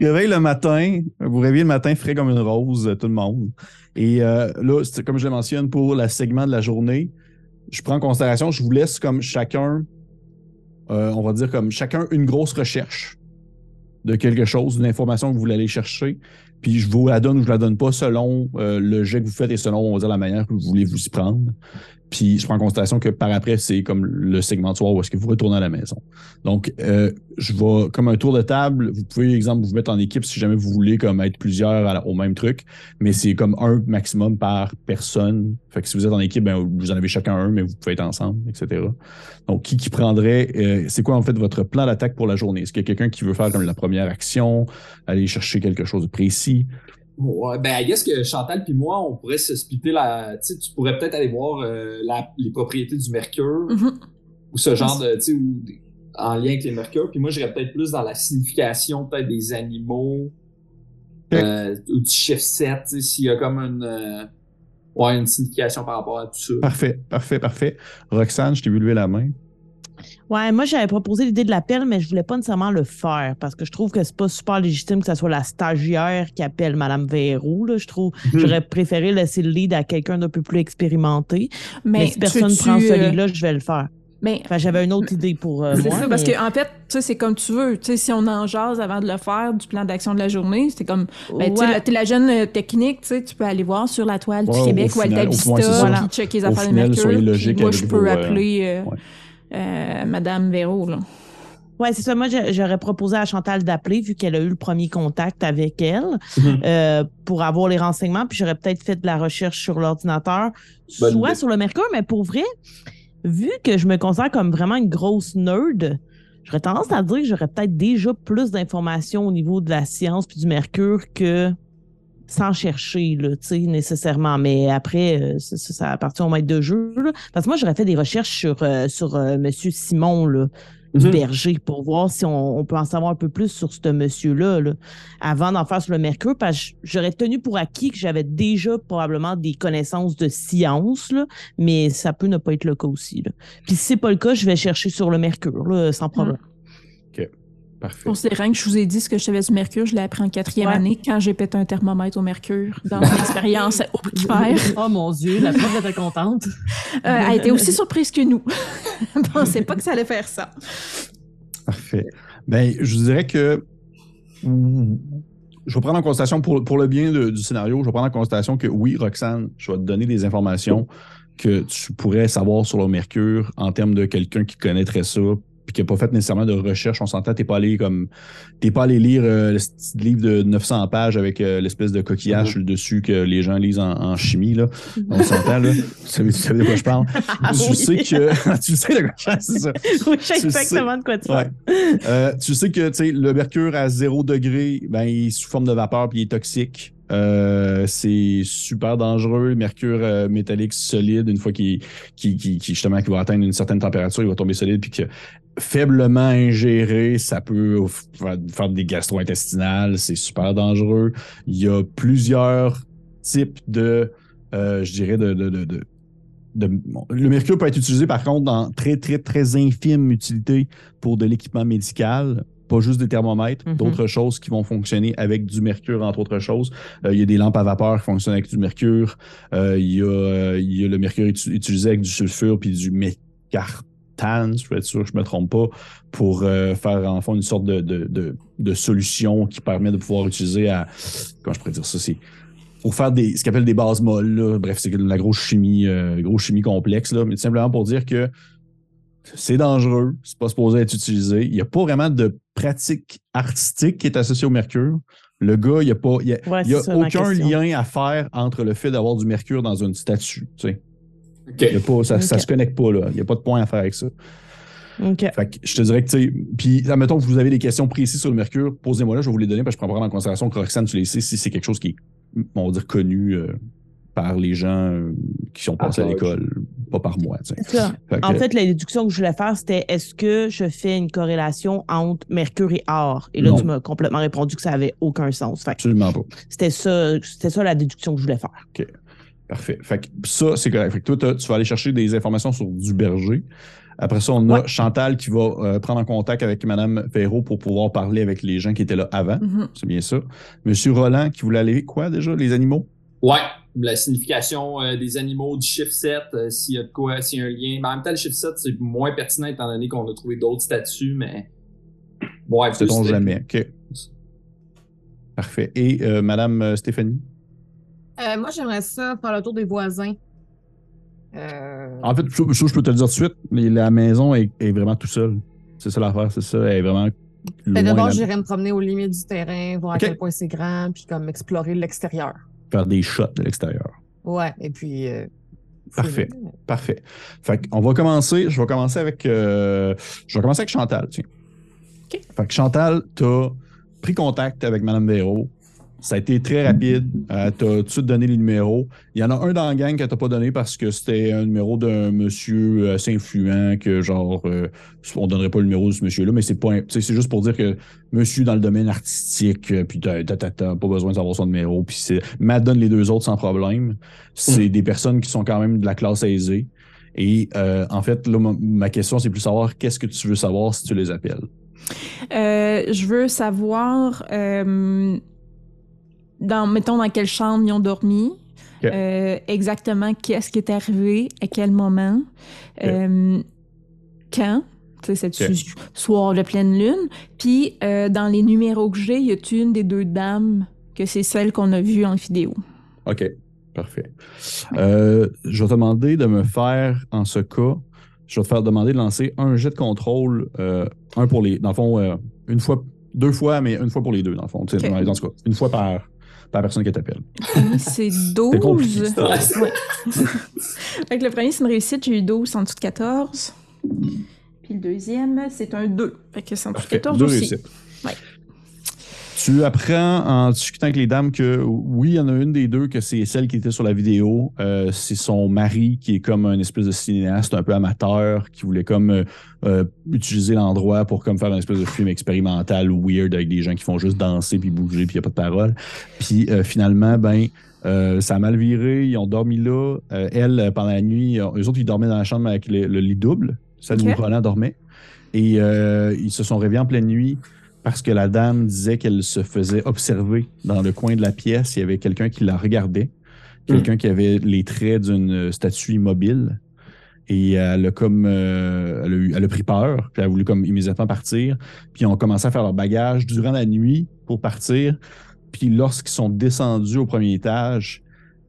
réveille le matin, vous réveillez le matin frais comme une rose, tout le monde. Et euh, là, comme je le mentionne, pour le segment de la journée, je prends en considération, je vous laisse comme chacun, euh, on va dire comme chacun une grosse recherche de quelque chose, d'une information que vous voulez aller chercher. Puis je vous la donne ou je la donne pas selon euh, le jet que vous faites et selon, on va dire, la manière que vous voulez vous y prendre. Puis je prends en considération que par après, c'est comme le segmentoir où est-ce que vous retournez à la maison. Donc, euh, je vais, comme un tour de table, vous pouvez, exemple, vous mettre en équipe si jamais vous voulez comme être plusieurs au même truc, mais c'est comme un maximum par personne. Fait que si vous êtes en équipe, ben, vous en avez chacun un, mais vous pouvez être ensemble, etc. Donc, qui, qui prendrait, euh, c'est quoi en fait votre plan d'attaque pour la journée? Est-ce qu'il y a quelqu'un qui veut faire comme la première action, aller chercher quelque chose de précis? Ouais, ben, I guess que Chantal puis moi, on pourrait se splitter la. Tu pourrais peut-être aller voir euh, les propriétés du mercure Mhm. ou ce genre de. Tu sais, en lien avec les mercures. Puis moi, j'irais peut-être plus dans la signification, peut-être des animaux euh, ou du chiffre 7, tu sais, s'il y a comme une. euh, ouais, une signification par rapport à tout ça. Parfait, parfait, parfait. Roxane, je t'ai vu lever la main. Ouais, moi, j'avais proposé l'idée de l'appel, mais je voulais pas nécessairement le faire parce que je trouve que c'est pas super légitime que ce soit la stagiaire qui appelle Madame Véroux. Là. Je trouve j'aurais préféré laisser le lead à quelqu'un d'un peu plus expérimenté. Mais, si tu personne veux-tu, prend ce euh, lead-là, je vais le faire. Mais Enfin, j'avais une autre idée pour euh, c'est ça, parce mais- que en fait, tu sais, c'est comme tu veux. Tu sais, si on en jase avant de le faire, du plan d'action de la journée, c'est comme, ben, tu sais, Ouais. la- t'es la jeune euh, technique, tu sais, tu peux aller voir sur la toile Ouais, du Québec ou Alta Vista, ça. puis checker les Au affaires de final, Mercure. puis logique moi, je peux euh, appeler euh, ouais. Euh, Madame Véro, là. Ouais, c'est ça. Moi, j'aurais proposé à Chantal d'appeler, vu qu'elle a eu le premier contact avec elle, Mhm. euh, pour avoir les renseignements. Puis j'aurais peut-être fait de la recherche sur l'ordinateur, soit idée. sur le Mercure, mais pour vrai, vu que je me considère comme vraiment une grosse nerd, j'aurais tendance à dire que j'aurais peut-être déjà plus d'informations au niveau de la science puis du Mercure que sans chercher, là, tu sais, nécessairement. Mais après, euh, ça, appartient au maître de jeu. là. Parce que moi, j'aurais fait des recherches sur, euh, sur euh, Monsieur Simon, là, du Mhm. berger, pour voir si on, on peut en savoir un peu plus sur ce monsieur-là, là, avant d'en faire sur le Mercure, parce que j'aurais tenu pour acquis que j'avais déjà probablement des connaissances de science, là, mais ça peut ne pas être le cas aussi. Là. Puis si c'est pas le cas, je vais chercher sur le Mercure, là, sans problème. Parfait. Considérant que je vous ai dit ce que je savais du mercure, je l'ai appris en quatrième Ouais. année quand j'ai pété un thermomètre au mercure dans mon expérience au primaire. oh mon Dieu, la prof était contente. Euh, elle était aussi surprise que nous. Je pensais pas que ça allait faire ça. Parfait. Ben, je vous dirais que je vais prendre en considération pour, pour le bien de- du scénario, je vais prendre en considération que oui, Roxane, je vais te donner des informations que tu pourrais savoir sur le Mercure en termes de quelqu'un qui connaîtrait ça puis qui n'a pas fait nécessairement de recherche. On s'entend, t'es pas allé comme t'es pas allé lire euh, le petit livre de 900 pages avec euh, l'espèce de coquillage Mhm. sur le dessus que les gens lisent en, en chimie. Là. On s'entend, là. Savez, vous savez de quoi je parle. Ah je oui. sais que. tu sais de quoi je parle, c'est ça. oui, je sais Tu exactement de quoi tu Ouais. parles. Euh, tu sais que tu sais, le mercure à 0 degré, ben, il est sous forme de vapeur puis il est toxique. Euh, c'est super dangereux. Le mercure euh, métallique solide, une fois qu'il- justement qu'il va atteindre une certaine température, il va tomber solide puis que faiblement ingéré, ça peut faire, des gastro-intestinales. C'est super dangereux. Il y a plusieurs types de, euh, je dirais, de, de, de, de- de- bon, le mercure peut être utilisé par contre dans très, très, très infime utilité pour de l'équipement médical, pas juste des thermomètres, Mhm. d'autres choses qui vont fonctionner avec du mercure, entre autres choses. Euh, il y a des lampes à vapeur qui fonctionnent avec du mercure. Euh, il, y a, il y a le mercure utilisé avec du sulfure puis du je vais être sûr que je me trompe pas, pour euh, faire en fond une sorte de, de, de, de solution qui permet de pouvoir utiliser à, comment je pourrais dire ça, c'est pour faire des, ce qu'on appelle des bases molles. là. Bref, c'est de la grosse chimie, euh, grosse chimie complexe, là, mais tout simplement pour dire que c'est dangereux, c'est pas supposé être utilisé. Il n'y a pas vraiment de pratique artistique qui est associée au mercure. Le gars, il n'y a, pas, il y a, Ouais, il y a c'est ça, ma aucun lien à faire entre le fait d'avoir du mercure dans une statue. Tu sais. OK. Il y a pas, ça, ça Ok. se connecte pas, là. Il n'y a pas de point à faire avec ça. OK. Fait que je te dirais que, tu sais, puis, admettons que vous avez des questions précises sur le mercure, posez-moi là, je vais vous les donner, parce que je prends prendre en considération que Roxane, tu les sais, si c'est quelque chose qui est, on va dire, connu euh, par les gens euh, qui sont passés à l'école, pas par moi, tu sais. C'est ça. Fait que- En fait, la déduction que je voulais faire, c'était est-ce que je fais une corrélation entre Mercure et or? Et là, Non. tu m'as complètement répondu que ça avait aucun sens. Fait que absolument pas. c'était ça, c'était ça la déduction que je voulais faire. Parfait. Fait que ça, c'est correct. Fait que toi, tu vas aller chercher des informations sur du berger. Après ça, on a Ouais. Chantal qui va euh, prendre en contact avec Mme Ferraud pour pouvoir parler avec les gens qui étaient là avant. Mhm. C'est bien ça. Monsieur Roland qui voulait aller quoi déjà? Les animaux? Ouais, la signification euh, des animaux, du chiffre 7, euh, s'il y a de quoi, s'il y a un lien. Mais en même temps, le chiffre 7, c'est moins pertinent étant donné qu'on a trouvé d'autres statuts, mais. Ouais, plus- jamais? OK. Parfait. Et euh, Madame Stéphanie? Euh, moi, j'aimerais ça faire le tour des voisins. Euh, En fait, ça, ça, je peux te le dire tout de suite. les- La maison est, est vraiment tout seul. C'est ça l'affaire, c'est ça. Elle est vraiment mais d'abord, j'irais me promener aux limites du terrain, voir à quel point c'est grand, puis comme explorer l'extérieur. faire des shots de l'extérieur. Ouais, et puis. euh, Parfait. fouiller. Parfait. Fait qu'on va commencer. Je vais commencer avec. euh, je vais commencer avec Chantal, tiens. OK. Fait que Chantal, t'as pris contact avec Mme Véro. Ça a été très rapide. Euh, t'as tout de suite donné les numéros. Il y en a un dans la gang que t'as pas donné parce que c'était un numéro d'un monsieur assez influent que genre euh, on donnerait pas le numéro de ce monsieur-là, mais c'est pas tu c'est juste pour dire que monsieur dans le domaine artistique, euh, puis t'as, t'as- t'as- t'as pas besoin de savoir son numéro. Puis c'est. Matt donne les deux autres sans problème. C'est des personnes qui sont quand même de la classe aisée. Et euh, en fait, là, ma, ma question, c'est plus savoir qu'est-ce que tu veux savoir si tu les appelles? Euh, je veux savoir, euh, dans, mettons, dans quelle chambre ils ont dormi, euh, exactement qu'est-ce qui est arrivé, à quel moment, euh, quand, tu sais, c'est Ok. soir de pleine lune, puis euh, dans les numéros que j'ai, y a-t-il une des deux dames que c'est celle qu'on a vue en vidéo? OK, parfait. Euh, je vais te demander de me faire, en ce cas, je vais te faire demander de lancer un jet de contrôle, un pour les, dans le fond, une fois, deux fois, mais une fois pour les deux, dans le fond. Tu sais, Ok. Dans, ce cas, une fois par, par personne qui t'appelle. Premier, c'est 12. C'est compliqué, ça. Ouais. fait que le premier, c'est une réussite. J'ai eu 12 en dessous de 14. Puis le deuxième, c'est un 2. Fait que c'est en dessous de Parfait. 14 Deux aussi. réussites. Ouais. Tu apprends en discutant avec les dames que oui, il y en a une des deux que c'est celle qui était sur la vidéo. Euh, c'est son mari qui est comme un espèce de cinéaste un peu amateur qui voulait comme euh, euh, utiliser l'endroit pour comme faire un espèce de film expérimental ou weird avec des gens qui font juste danser puis bouger puis il n'y a pas de parole. Puis euh, finalement, ben euh, ça a mal viré, ils ont dormi là. Euh, elle, pendant la nuit, eux autres, ils dormaient dans la chambre avec le, le lit double, celle Ok. où Roland dormait. Et euh, ils se sont réveillés en pleine nuit parce que la dame disait qu'elle se faisait observer dans le coin de la pièce. Il y avait quelqu'un qui la regardait, quelqu'un qui avait les traits d'une statue immobile. Et elle a comme euh, elle, a eu- elle a pris peur, puis elle a voulu comme immédiatement partir. Puis ils ont commencé à faire leur bagage durant la nuit pour partir. Puis lorsqu'ils sont descendus au premier étage,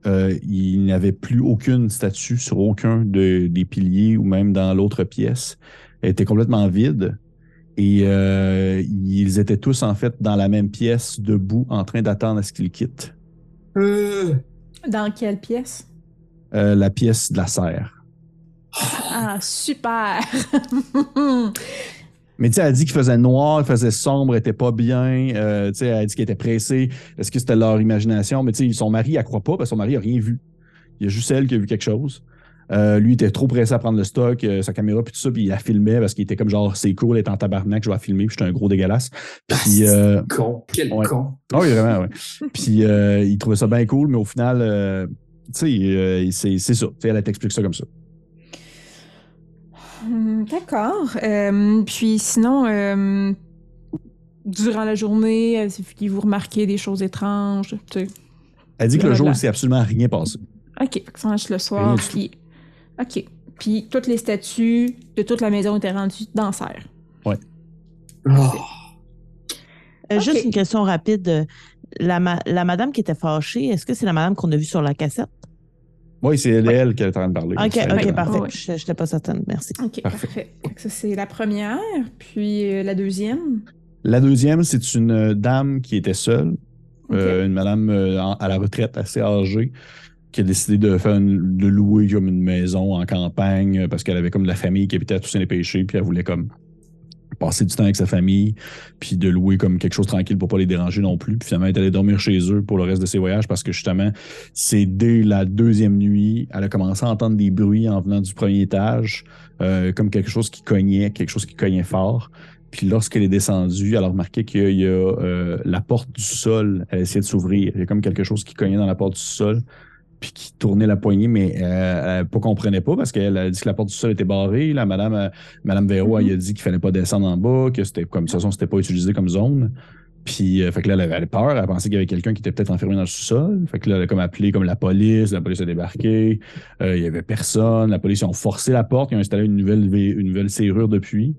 euh, il n'y avait plus aucune statue sur aucun de- des piliers ou même dans l'autre pièce. Elle était complètement vide. Et euh, ils étaient tous en fait dans la même pièce, debout, en train d'attendre à ce qu'ils quittent. Euh, Dans quelle pièce? Euh, la pièce de la serre. Ah, super! Mais tu sais, elle dit qu'il faisait noir, il faisait sombre, elle était pas bien. Euh, tu sais, elle dit qu'elle était pressée. Est-ce que c'était leur imagination? Mais tu sais, son mari, elle croit pas parce que son mari a rien vu. Il y a juste elle qui a vu quelque chose. Euh, lui, il était trop pressé à prendre le stock, euh, sa caméra, puis tout ça, puis il la filmait parce qu'il était comme genre, c'est cool, elle est en tabarnak, je vais la filmer, puis j'étais un gros dégueulasse. Puis, euh, Con, quel Ouais. con. Ah oui, vraiment, oui. Puis euh, il trouvait ça bien cool, mais au final, euh, tu sais, euh, c'est c'est ça. Tu sais, elle t'explique ça comme ça. Hum, D'accord. Euh, puis sinon, euh, durant la journée, si vous remarquez des choses étranges, tu sais. Elle dit que le jour, s'est absolument rien passé. OK, ça marche le soir, puis... OK. Puis toutes les statues de toute la maison étaient rendues dans la serre. Oh. Euh, Juste une question rapide. La, ma- la madame qui était fâchée, est-ce que c'est la madame qu'on a vue sur la cassette? Oui, c'est elle, elle qui est en train de parler. Ok, C'est ok, elle. parfait. Ouais. Je n'étais pas certaine. Merci. OK, Parfait. ça, c'est la première. Puis euh, la deuxième? La deuxième, c'est une dame qui était seule, euh, une madame euh, à la retraite assez âgée, qui a décidé de faire une- de louer comme une maison en campagne euh, parce qu'elle avait comme de la famille qui habitait à Toussaint les Péchés, puis elle voulait comme passer du temps avec sa famille, puis de louer comme quelque chose tranquille pour pas les déranger non plus. Puis finalement, elle est allée dormir chez eux pour le reste de ses voyages parce que justement, c'est dès la deuxième nuit, elle a commencé à entendre des bruits en venant du premier étage, euh, comme quelque chose qui cognait, quelque chose qui cognait fort. Puis lorsqu'elle est descendue, elle a remarqué qu'il y a euh, la porte du sol, elle essayait de s'ouvrir. Il y a comme quelque chose qui cognait dans la porte du sol. Puis qui tournait la poignée, mais euh, elle ne comprenait pas parce qu'elle a dit que la porte du sol était barrée. La madame, euh, madame Véro, elle Mhm. a dit qu'il fallait pas descendre en bas, que c'était comme de toute façon, c'était pas utilisé comme zone. Puis, euh, fait que là, elle avait peur. Elle pensait qu'il y avait quelqu'un qui était peut-être enfermé dans le sous-sol. Fait que là, elle a comme appelé comme la police. La police a débarqué. Euh, il y avait personne. La police, ils ont forcé la porte. Ils ont installé une nouvelle, une nouvelle serrure depuis.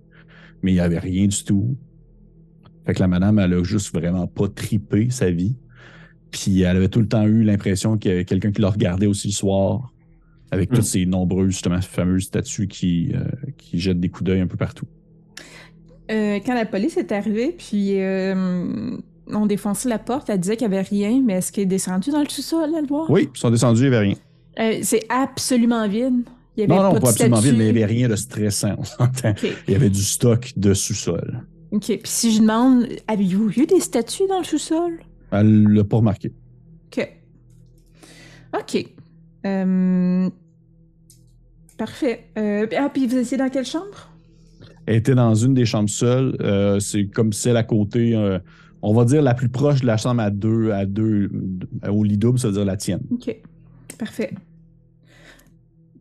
Mais il n'y avait rien du tout. Fait que la madame, elle a juste vraiment pas tripé sa vie. Puis elle avait tout le temps eu l'impression qu'il y avait quelqu'un qui la regardait aussi le soir. Avec Hmm. toutes ces nombreuses, justement, fameuses statues qui, euh, qui jettent des coups d'œil un peu partout. Euh, quand la police est arrivée, puis euh, on défonçait la porte, elle disait qu'il n'y avait rien, mais est-ce qu'elle est descendue dans le sous-sol, à le voir? Oui, ils sont descendus, il n'y avait rien. Euh, c'est absolument vide. Il y avait Non, non, pas, pas de absolument vide, mais il n'y avait rien de stressant, on s'entend. OK. Il y avait du stock de sous-sol. OK. Puis si je demande, avez-vous vu des statues dans le sous-sol? Elle l'a pas remarqué. OK. OK. Euh, Parfait. Euh, ah, puis vous étiez dans quelle chambre? Elle était dans une des chambres seules. Euh, c'est comme celle à côté, on va dire la plus proche de la chambre à deux, à deux, au lit double, ça veut dire la tienne. OK. Parfait.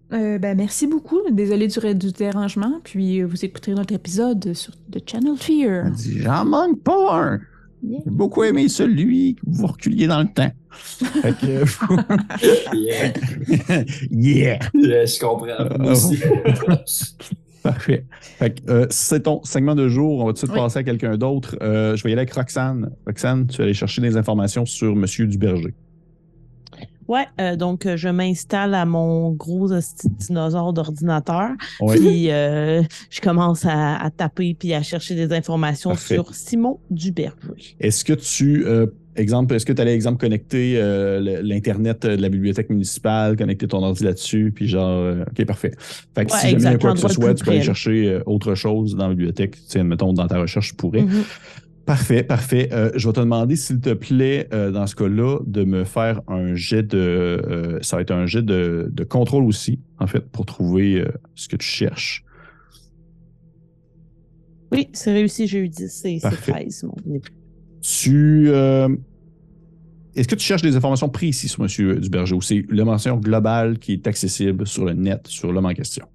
Ben, merci beaucoup. Désolé du, du dérangement. Puis vous écouterez notre épisode sur The Channel Fear. Elle dit J'en manque pas un. Yeah. J'ai beaucoup aimé celui que vous reculiez dans le temps. Fait que, Yeah. yeah! Yeah, je comprends. Moi aussi. Parfait. Fait que, euh, c'est ton segment de jour. On va tout de suite Oui. passer à quelqu'un d'autre. Euh, je vais y aller avec Roxane. Roxane, tu vas aller chercher des informations sur Monsieur Duberger. Ouais, euh, donc euh, je m'installe à mon gros dinosaure d'ordinateur. Ouais. Puis euh, je commence à, à taper puis à chercher des informations Parfait. sur Simon Duberger. Est-ce que tu, euh, exemple, est-ce que tu allais, exemple, connecter euh, l'Internet de la bibliothèque municipale, connecter ton ordi là-dessus, puis genre, euh, OK, parfait. Fait que Ouais, si jamais il y a quoi que ce soit, tu peux aller chercher autre chose dans la bibliothèque. Tu sais, mettons, dans ta recherche, tu pourrais. Mhm. Parfait, parfait. Euh, je vais te demander, s'il te plaît, euh, dans ce cas-là, de me faire un jet de. euh, ça va être un jet de, de contrôle aussi, en fait, pour trouver ce que tu cherches. Oui, c'est réussi, j'ai eu 10. C'est c'est Parfait. 13, mon. Tu. Est-ce que tu cherches des informations précises sur M. Duberger ou c'est l'information globale qui est accessible sur le net sur l'homme en question?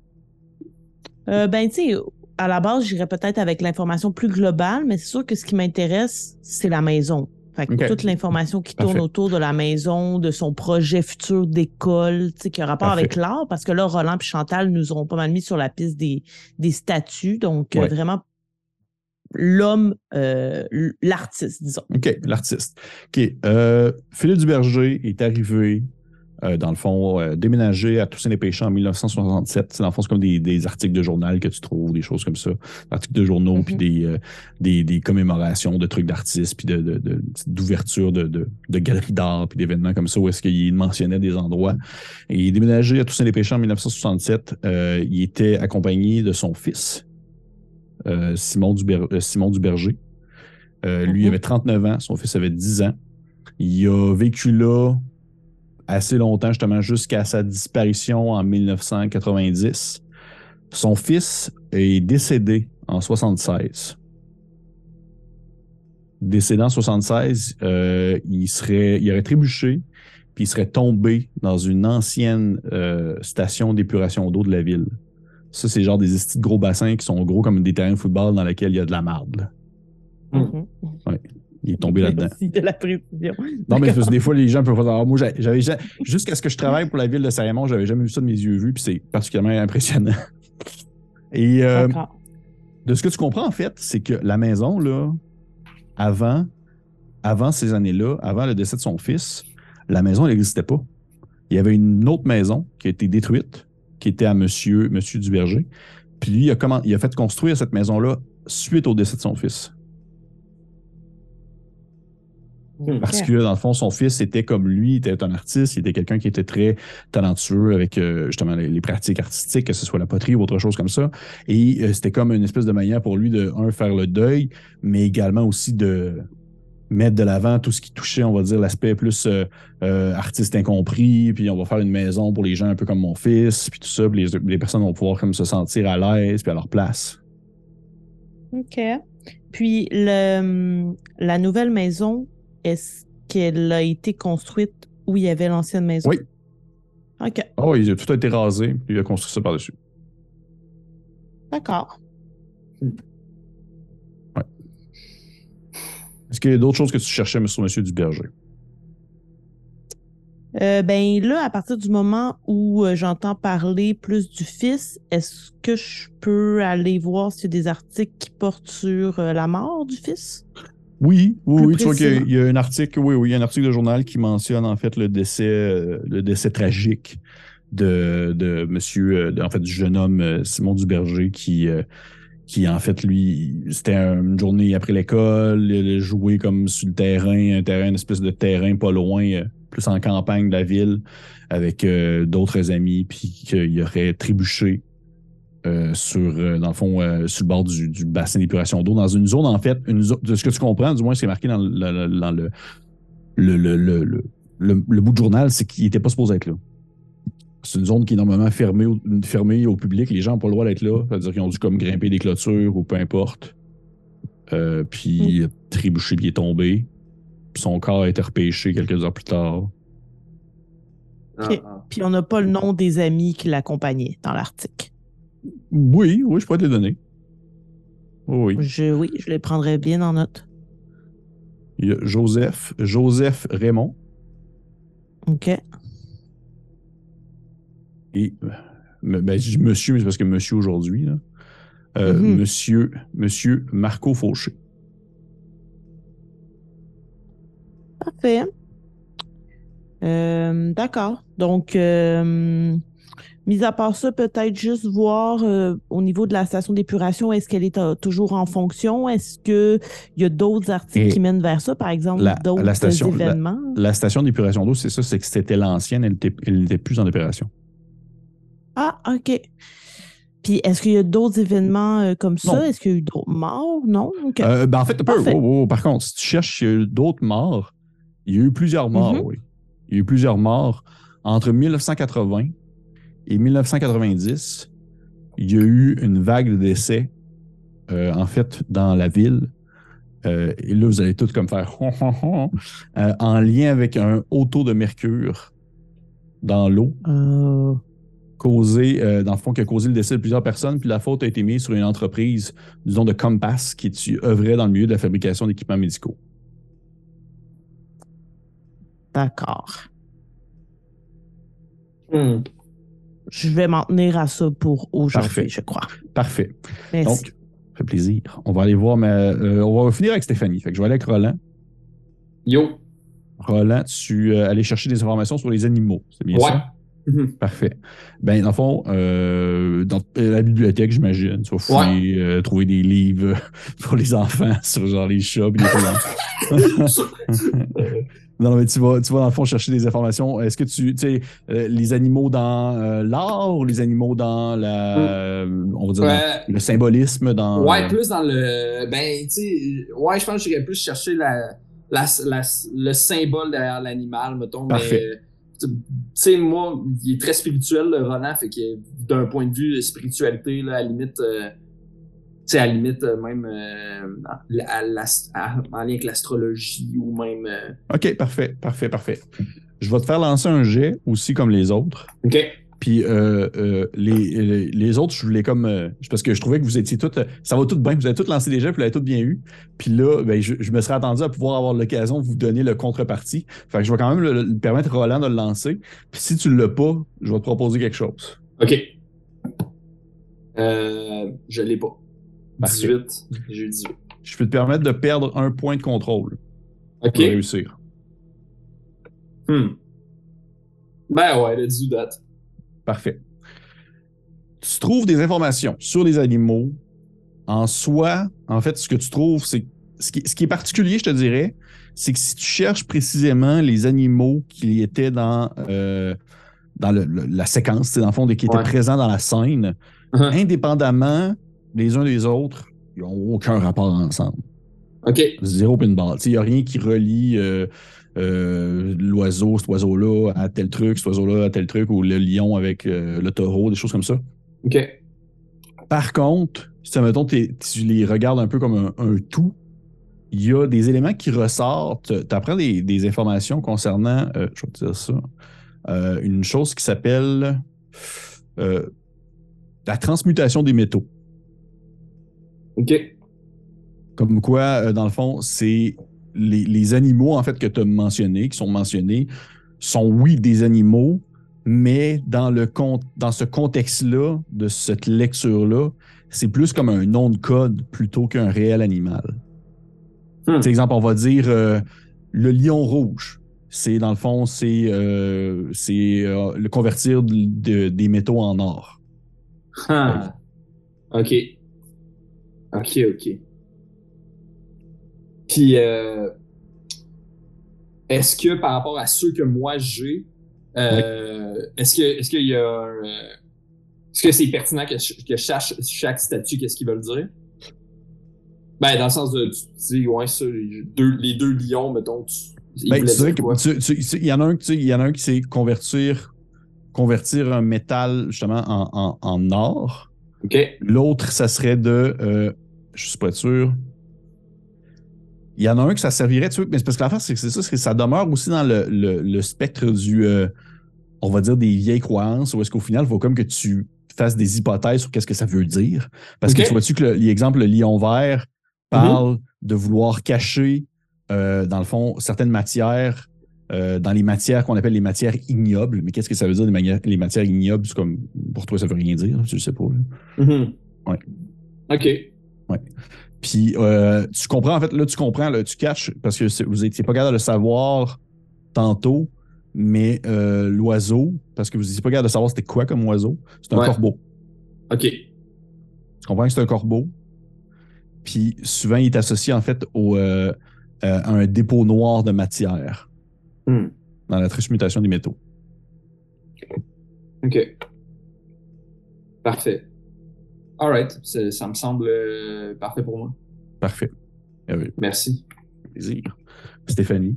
Euh, ben, tu sais, à la base, j'irais peut-être avec l'information plus globale, mais c'est sûr que ce qui m'intéresse, c'est la maison. Fait que toute l'information qui Parfait. tourne autour de la maison, de son projet futur d'école, tu sais, qui a rapport Parfait. avec l'art, parce que là, Roland et Chantal nous auront pas mal mis sur la piste des, des statues. Donc, euh, vraiment, l'homme, euh, l'artiste, disons. OK, l'artiste. OK. euh, Philippe Duberger est arrivé, euh, dans le fond, euh, déménagé à Toussaint les Péchés en 1967. C'est dans le fond, c'est comme des, des articles de journal que tu trouves, des choses comme ça. Des articles de journaux, Mhm. puis des, euh, des, des commémorations de trucs d'artistes, puis de, de, de- d'ouverture de, de, de galeries d'art, puis d'événements comme ça, où est-ce qu'il mentionnait des endroits. Et il est déménagé à Toussaint les Péchés en 1967. Euh, il était accompagné de son fils, Simon, Duber- Simon Duberger. Euh, lui, il Mhm. avait 39 ans, son fils avait 10 ans. Il a vécu là assez longtemps, justement, jusqu'à sa disparition en 1990. Son fils est décédé en 76. Décédé en 76, euh, il, serait, il aurait trébuché, puis il serait tombé dans une ancienne euh, station d'épuration d'eau de la ville. Ça, c'est genre des estis de gros bassins qui sont gros comme des terrains de football dans lesquels il y a de la marde. là. Mhm. Mhm. Il est tombé là-dedans. De la précision. Non, mais parce que des fois, les gens peuvent pas savoir. Moi, j'a- j'avais ja- jusqu'à ce que je travaille pour la ville de Saint-Raymond, j'avais jamais vu ça de mes yeux vus, puis c'est particulièrement impressionnant. Et euh, de ce que tu comprends, en fait, c'est que la maison, là, avant, avant ces années-là, avant le décès de son fils, la maison, elle n'existait pas. Il y avait une autre maison qui a été détruite, qui était à Monsieur, Monsieur Duberger. Puis lui, il a, comment, il a fait construire cette maison-là suite au décès de son fils. Parce Ok. que, dans le fond, son fils était comme lui, il était un artiste, il était quelqu'un qui était très talentueux avec euh, justement les, les pratiques artistiques, que ce soit la poterie ou autre chose comme ça. Et euh, c'était comme une espèce de manière pour lui de, un, faire le deuil, mais également aussi de mettre de l'avant tout ce qui touchait, on va dire, l'aspect plus euh, artiste incompris, puis on va faire une maison pour les gens un peu comme mon fils, puis tout ça, puis les, les personnes vont pouvoir comme se sentir à l'aise, puis à leur place. OK. Puis, le, la nouvelle maison, est-ce qu'elle a été construite où il y avait l'ancienne maison? Oui. OK. Ah oui, tout a été rasé, puis il a construit ça par-dessus. D'accord. Est-ce qu'il y a d'autres choses que tu cherchais, monsieur, monsieur Duberger? Euh, ben là, à partir du moment où euh, j'entends parler plus du fils, est-ce que je peux aller voir s'il y a des articles qui portent sur euh, la mort du fils? Oui, oui, oui. Tu vois qu'il y a- précisément. il y, a un article, oui, oui, il y a un article de journal qui mentionne en fait le décès, euh, le décès tragique de, de monsieur, euh, en fait, du jeune homme euh, Simon Duberger qui, qui en fait, lui, c'était une journée après l'école, il joué comme sur le terrain, un terrain, une espèce de terrain pas loin, plus en campagne de la ville, avec euh, d'autres amis, puis qu'il aurait trébuché euh, sur, euh, dans le fond, euh, sur le bord du, du bassin d'épuration d'eau, dans une zone, en fait, une zo- de ce que tu comprends, du moins, c'est marqué dans, le, dans le, le, le, le, le- le- le bout de journal, c'est qu'il n'était pas supposé être là. C'est une zone qui est normalement fermée au, fermée au public. Les gens n'ont pas le droit d'être là. C'est-à-dire qu'ils ont dû comme grimper des clôtures ou peu importe. Euh, puis il a trébuché, puis il est tombé. Puis son corps a été repêché quelques heures plus tard. Ah, ah. Puis on n'a pas le nom des amis qui l'accompagnaient dans l'article. Oui, oui, je pourrais te les donner. Oui, oui. Je, oui, je les prendrais bien en note. Il y a Joseph, Joseph Raymond OK. et ben, je dis monsieur, mais c'est parce que monsieur aujourd'hui. Euh, Mhm. monsieur, monsieur Marco Fauché. Parfait. Euh, D'accord. Donc, euh, mis à part ça, peut-être juste voir euh, au niveau de la station d'épuration, est-ce qu'elle est euh, toujours en fonction? Est-ce qu'il y a d'autres articles Et qui mènent vers ça, par exemple, la- d'autres la- événements? La station d'épuration d'eau, c'est ça, c'est que c'était l'ancienne, elle n'était plus en opération. Ah, OK. Puis, est-ce qu'il y a d'autres événements euh, comme Non. ça? Est-ce qu'il y a eu d'autres morts? Non? Euh, ben, en fait, peu. Oh, oh, par contre, si tu cherches d'autres morts, il y a eu plusieurs morts, Mhm. oui. Il y a eu plusieurs morts. Entre 1980 et 1990, il y a eu une vague de décès, euh, en fait, dans la ville. Euh, et là, vous allez tous comme faire euh, en lien avec un haut taux de mercure dans l'eau, Euh, causé, euh, dans le fond, qui a causé le décès de plusieurs personnes. Puis la faute a été mise sur une entreprise, disons, de Compass, qui tu- œuvrait dans le milieu de la fabrication d'équipements médicaux. D'accord. Hmm. Je vais m'en tenir à ça pour aujourd'hui, je crois. Parfait. Merci. Donc, ça fait plaisir. On va aller voir, mais euh, on va finir avec Stéphanie. Fait que je vais aller avec Roland. Yo. Roland, tu euh, allais chercher des informations sur les animaux. C'est bien Ouais. ça? Mhm. Parfait. Ben, dans le fond, euh, dans euh, la bibliothèque, j'imagine, tu vas fouiller, euh, trouver des livres pour les enfants sur genre les chats et les. Non, mais tu vas, tu vas dans le fond chercher des informations. Est-ce que tu, tu sais, euh, les animaux dans euh, l'art, les animaux dans la, euh, on va dire, dans le symbolisme, dans. Ouais, plus dans le. Ben, tu sais, ouais, je pense que j'irais plus chercher la, la, la- le symbole derrière l'animal, mettons. Parfait. Mais, tu sais, moi, il est très spirituel, le Roland, fait que d'un point de vue spiritualité, là, à la limite, euh, sais, à la limite, euh, même euh, à en lien avec l'astrologie ou même. euh, OK, parfait, parfait, parfait. Je vais te faire lancer un jet aussi comme les autres. OK. Puis euh, les, les, les autres, je voulais comme. parce que je trouvais que vous étiez tous. ça va tout bien. Vous avez tous lancé des jets, puis vous l'avez tous bien eu. Puis là, ben, je, je me serais attendu à pouvoir avoir l'occasion de vous donner le contrepartie. Fait que je vais quand même le, le permettre à Roland de le lancer. Puis si tu ne l'as pas, je vais te proposer quelque chose. OK. Euh, je l'ai pas. Parfait. 18. J'ai eu 18. Je peux te permettre de perdre un point de contrôle OK. pour réussir. Hmm. Ben ouais, let's do that. Parfait. Tu trouves des informations sur les animaux. En soi, en fait, ce que tu trouves, c'est. Ce qui, ce qui est particulier, je te dirais, c'est que si tu cherches précisément les animaux qui étaient dans, euh, dans le- le- la séquence, c'est dans le fond, qui étaient Ouais. présents dans la scène, Uh-huh. indépendamment les uns des autres, ils n'ont aucun rapport ensemble. OK. Zéro pinball. Il n'y a rien qui relie euh, euh, l'oiseau, cet oiseau-là à tel truc, cet oiseau-là à tel truc, ou le lion avec euh, le taureau, des choses comme ça. OK. Par contre, si mettons, tu les regardes un peu comme un, un tout, il y a des éléments qui ressortent. Tu apprends des, des informations concernant, je vais te dire ça, une chose qui s'appelle la transmutation des métaux. OK. Comme quoi, euh, dans le fond, c'est les, les animaux en fait que tu as mentionnés, qui sont mentionnés, sont oui des animaux, mais dans, le con- dans ce contexte-là, de cette lecture-là, c'est plus comme un nom de code plutôt qu'un réel animal. Hmm. Par exemple, on va dire euh, le lion rouge. C'est dans le fond, c'est euh, euh, le convertir de- de- des métaux en or. Ah. OK. OK, OK. Puis, euh, est-ce que par rapport à ceux que moi j'ai, euh, est-ce que est-ce qu'il y a euh, est-ce que c'est pertinent que, chaque, chaque statut, qu'est-ce qu'ils veulent dire? Ben, dans le sens de, tu dis, ouais, ça, les deux, les deux lions, mettons, tu, Ben, il y en a un, tu sais, il y en a un qui c'est convertir, convertir un métal justement en, en, en or. L'autre, ça serait de, euh, je suis pas sûr. Il y en a un que ça servirait, tu sais, mais c'est parce que l'affaire, c'est que c'est ça, c'est que ça demeure aussi dans le, le- le spectre du, euh, on va dire, des vieilles croyances, où est-ce qu'au final, il faut comme que tu fasses des hypothèses sur qu'est-ce que ça veut dire. Parce que tu vois-tu que le- l'exemple, le lion vert parle de vouloir cacher, euh, dans le fond, certaines matières, euh, dans les matières qu'on appelle les matières ignobles. Mais qu'est-ce que ça veut dire, les, les matières ignobles? Comme, pour toi, ça veut rien dire, je sais pas. là. Mhm. Ouais. OK. Puis euh, tu comprends, en fait, là, tu comprends, là, tu catches, parce que vous n'étiez pas capable de le savoir tantôt, mais euh, l'oiseau, parce que vous n'étiez pas capable de savoir c'était quoi comme oiseau, c'est un Ouais. corbeau. OK. Tu comprends que c'est un corbeau? Puis souvent, il est associé, en fait, au, euh, euh, à un dépôt noir de matière Hmm. dans la transmutation des métaux. OK. Parfait. All right. Ça, me semble euh, parfait pour moi. Parfait. Merveilleux. Merci. plaisir. Stéphanie.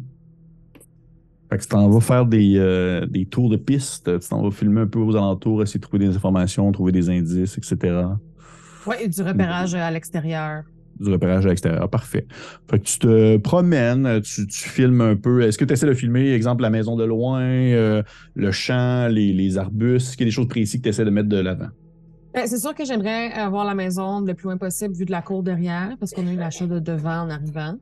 Fait que tu t'en vas faire des, euh, des tours de piste, tu t'en vas filmer un peu aux alentours, essayer de trouver des informations, trouver des indices, etc. Ouais, et du repérage à l'extérieur. Du repérage à l'extérieur, parfait. Fait que tu te promènes, tu, tu filmes un peu. Est-ce que tu essaies de filmer, exemple, la maison de loin, euh, le champ, les, les arbustes? Est-ce qu'il y a des choses précises que tu essaies de mettre de l'avant? Ben, c'est sûr que j'aimerais avoir la maison le plus loin possible vu de la cour derrière, parce qu'on a eu l'achat de devant en arrivant.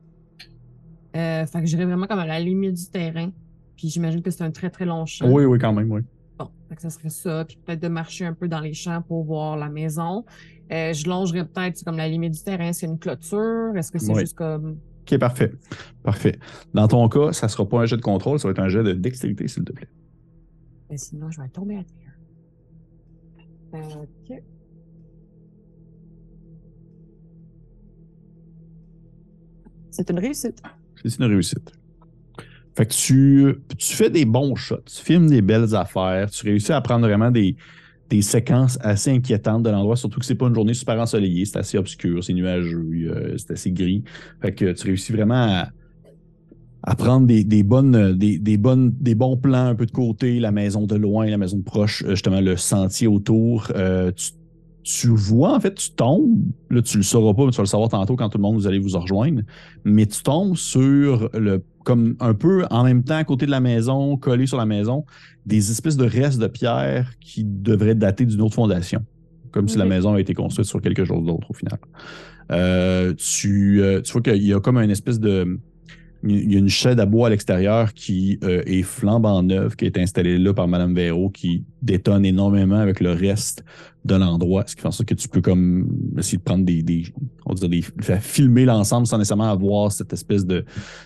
Euh, fait que j'irais vraiment comme à la limite du terrain. Puis j'imagine que c'est un très très long champ. Oui, oui, quand même, oui. Bon, fait que ça serait ça. Puis peut-être de marcher un peu dans les champs pour voir la maison. Euh, je longerais peut-être comme la limite du terrain. C'est une clôture. Est-ce que c'est Oui. juste comme. OK, parfait. Parfait. Dans ton cas, ça ne sera pas un jet de contrôle, ça va être un jet de dextérité, s'il te plaît. Ben, sinon, je vais tomber à terre. OK. C'est une réussite. C'est une réussite. Fait que tu, tu fais des bons shots, tu filmes des belles affaires, tu réussis à prendre vraiment des, des séquences assez inquiétantes de l'endroit, surtout que c'est pas une journée super ensoleillée, c'est assez obscur, c'est nuageux, euh, c'est assez gris. Fait que tu réussis vraiment à, à prendre des, des bonnes, des, des bonnes, des bons plans un peu de côté, la maison de loin, la maison de proche, euh, justement le sentier autour. Euh, tu, tu vois, en fait, tu tombes, là tu le sauras pas, mais tu vas le savoir tantôt quand tout le monde vous allez vous rejoindre, mais tu tombes sur le comme un peu en même temps à côté de la maison, collé sur la maison, des espèces de restes de pierre qui devraient dater d'une autre fondation. Comme si la maison a été construite sur quelque chose d'autre au final. Euh, tu, euh, tu vois qu'il y a comme une espèce de. Il y a une chaîne à bois à l'extérieur qui euh, est flambant neuve, qui est installée là par Madame Véro, qui détonne énormément avec le reste de l'endroit, ce qui fait en sorte que tu peux comme essayer de prendre des, on filmer l'ensemble sans nécessairement avoir cette espèce de,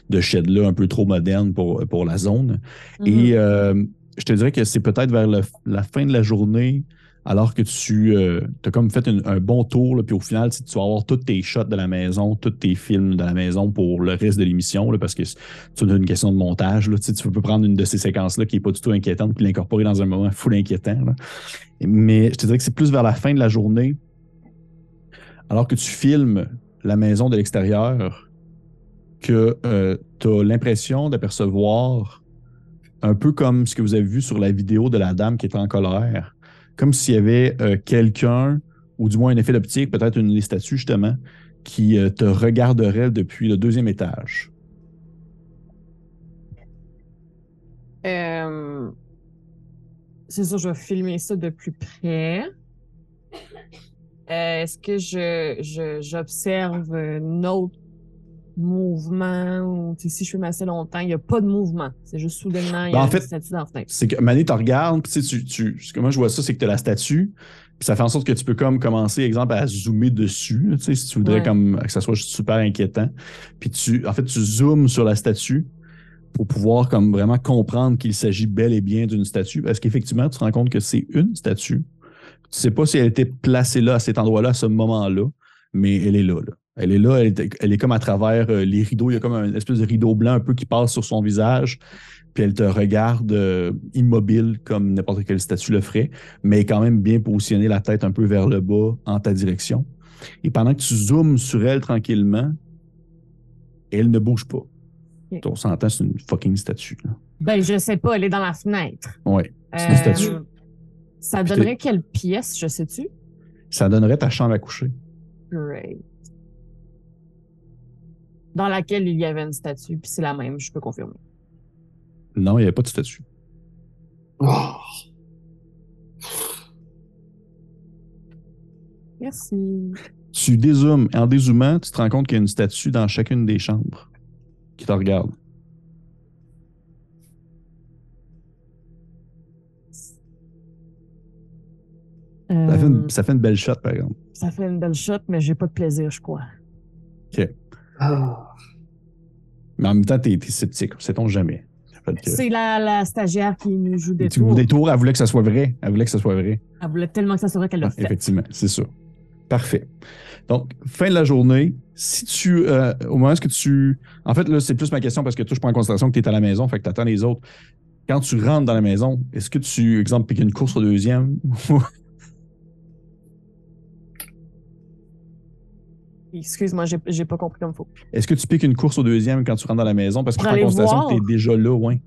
de shed-là un peu trop moderne pour, pour la zone. Mhm. Et euh, je te dirais que c'est peut-être vers le- la fin de la journée, alors que tu as comme fait un bon tour, puis au final, tu vas avoir tous tes shots de la maison, tous tes films de la maison pour le reste de l'émission, parce que c'est une question de montage. Tu peux prendre une de ces séquences-là qui n'est pas du tout inquiétante, puis l'incorporer dans un moment full inquiétant. Mais je te dirais que c'est plus vers la fin de la journée, alors que tu filmes la maison de l'extérieur, que tu as l'impression d'apercevoir un peu comme ce que vous avez vu sur la vidéo de la dame qui était en colère, comme s'il y avait euh, quelqu'un, ou du moins un effet d'optique, peut-être une des statues justement, qui euh, te regarderait depuis le deuxième étage. Euh, c'est sûr, je vais filmer ça de plus près. Euh, Est-ce que je, j'observe un autre mouvement ou tu si je filme assez longtemps, il n'y a pas de mouvement. C'est juste soudainement, il y Ben, a en une fait, statue dans la fenêtre. C'est que Mané te regarde, puis tu tu, tu, ce que moi je vois ça, c'est que tu as la statue, puis ça fait en sorte que tu peux comme commencer, exemple, à zoomer dessus, tu si tu voudrais Ouais. comme que ça soit juste super inquiétant. Puis tu, en fait, tu zoomes sur la statue pour pouvoir comme vraiment comprendre qu'il s'agit bel et bien d'une statue, parce qu'effectivement, tu te rends compte que c'est une statue. Tu sais pas si elle était placée là, à cet endroit-là, à ce moment-là, mais elle est là, là. Elle est là, elle est, elle est comme à travers euh, les rideaux. Il y a comme un espèce de rideau blanc un peu qui passe sur son visage puis elle te regarde euh, immobile comme n'importe quelle statue le ferait, mais quand même bien positionner la tête un peu vers le bas en ta direction. Et pendant que tu zoomes sur elle tranquillement, elle ne bouge pas. Ok. On s'entend, c'est une fucking statue. Là. Ben, je sais pas, elle est dans la fenêtre. Ouais, c'est une Euh, statue. Ça donnerait quelle pièce, je sais-tu? Ça donnerait ta chambre à coucher. Great. Dans laquelle il y avait une statue, puis c'est la même, je peux confirmer. Non, il n'y avait pas de statue. Oh. Merci. Tu dézoomes. En dézoomant, tu te rends compte qu'il y a une statue dans chacune des chambres qui te regarde. Ça fait, Euh, une, ça fait une belle shot, par exemple. ça fait une belle shot, mais j'ai pas de plaisir, je crois. Ah. Mais en même temps, t'es es sceptique. Sait-on jamais. Que- C'est la, la stagiaire qui nous joue des Tu tours. des tours, elle voulait que ça soit vrai. Elle voulait que ça soit vrai. Elle voulait tellement que ça soit vrai qu'elle l'a Ah, fait. effectivement, c'est ça. Parfait. Donc, fin de la journée, si tu. euh, au moment où tu. En fait, là, c'est plus ma question parce que toi, je prends en considération que tu es à la maison, fait que tu attends les autres. Quand tu rentres dans la maison, est-ce que tu, exemple, piques une course au deuxième? Excuse-moi, j'ai j'ai pas compris comme faut. est-ce que tu piques une course au deuxième quand tu rentres dans la maison? Parce que Pour prends voir? que tu es déjà là, ouais.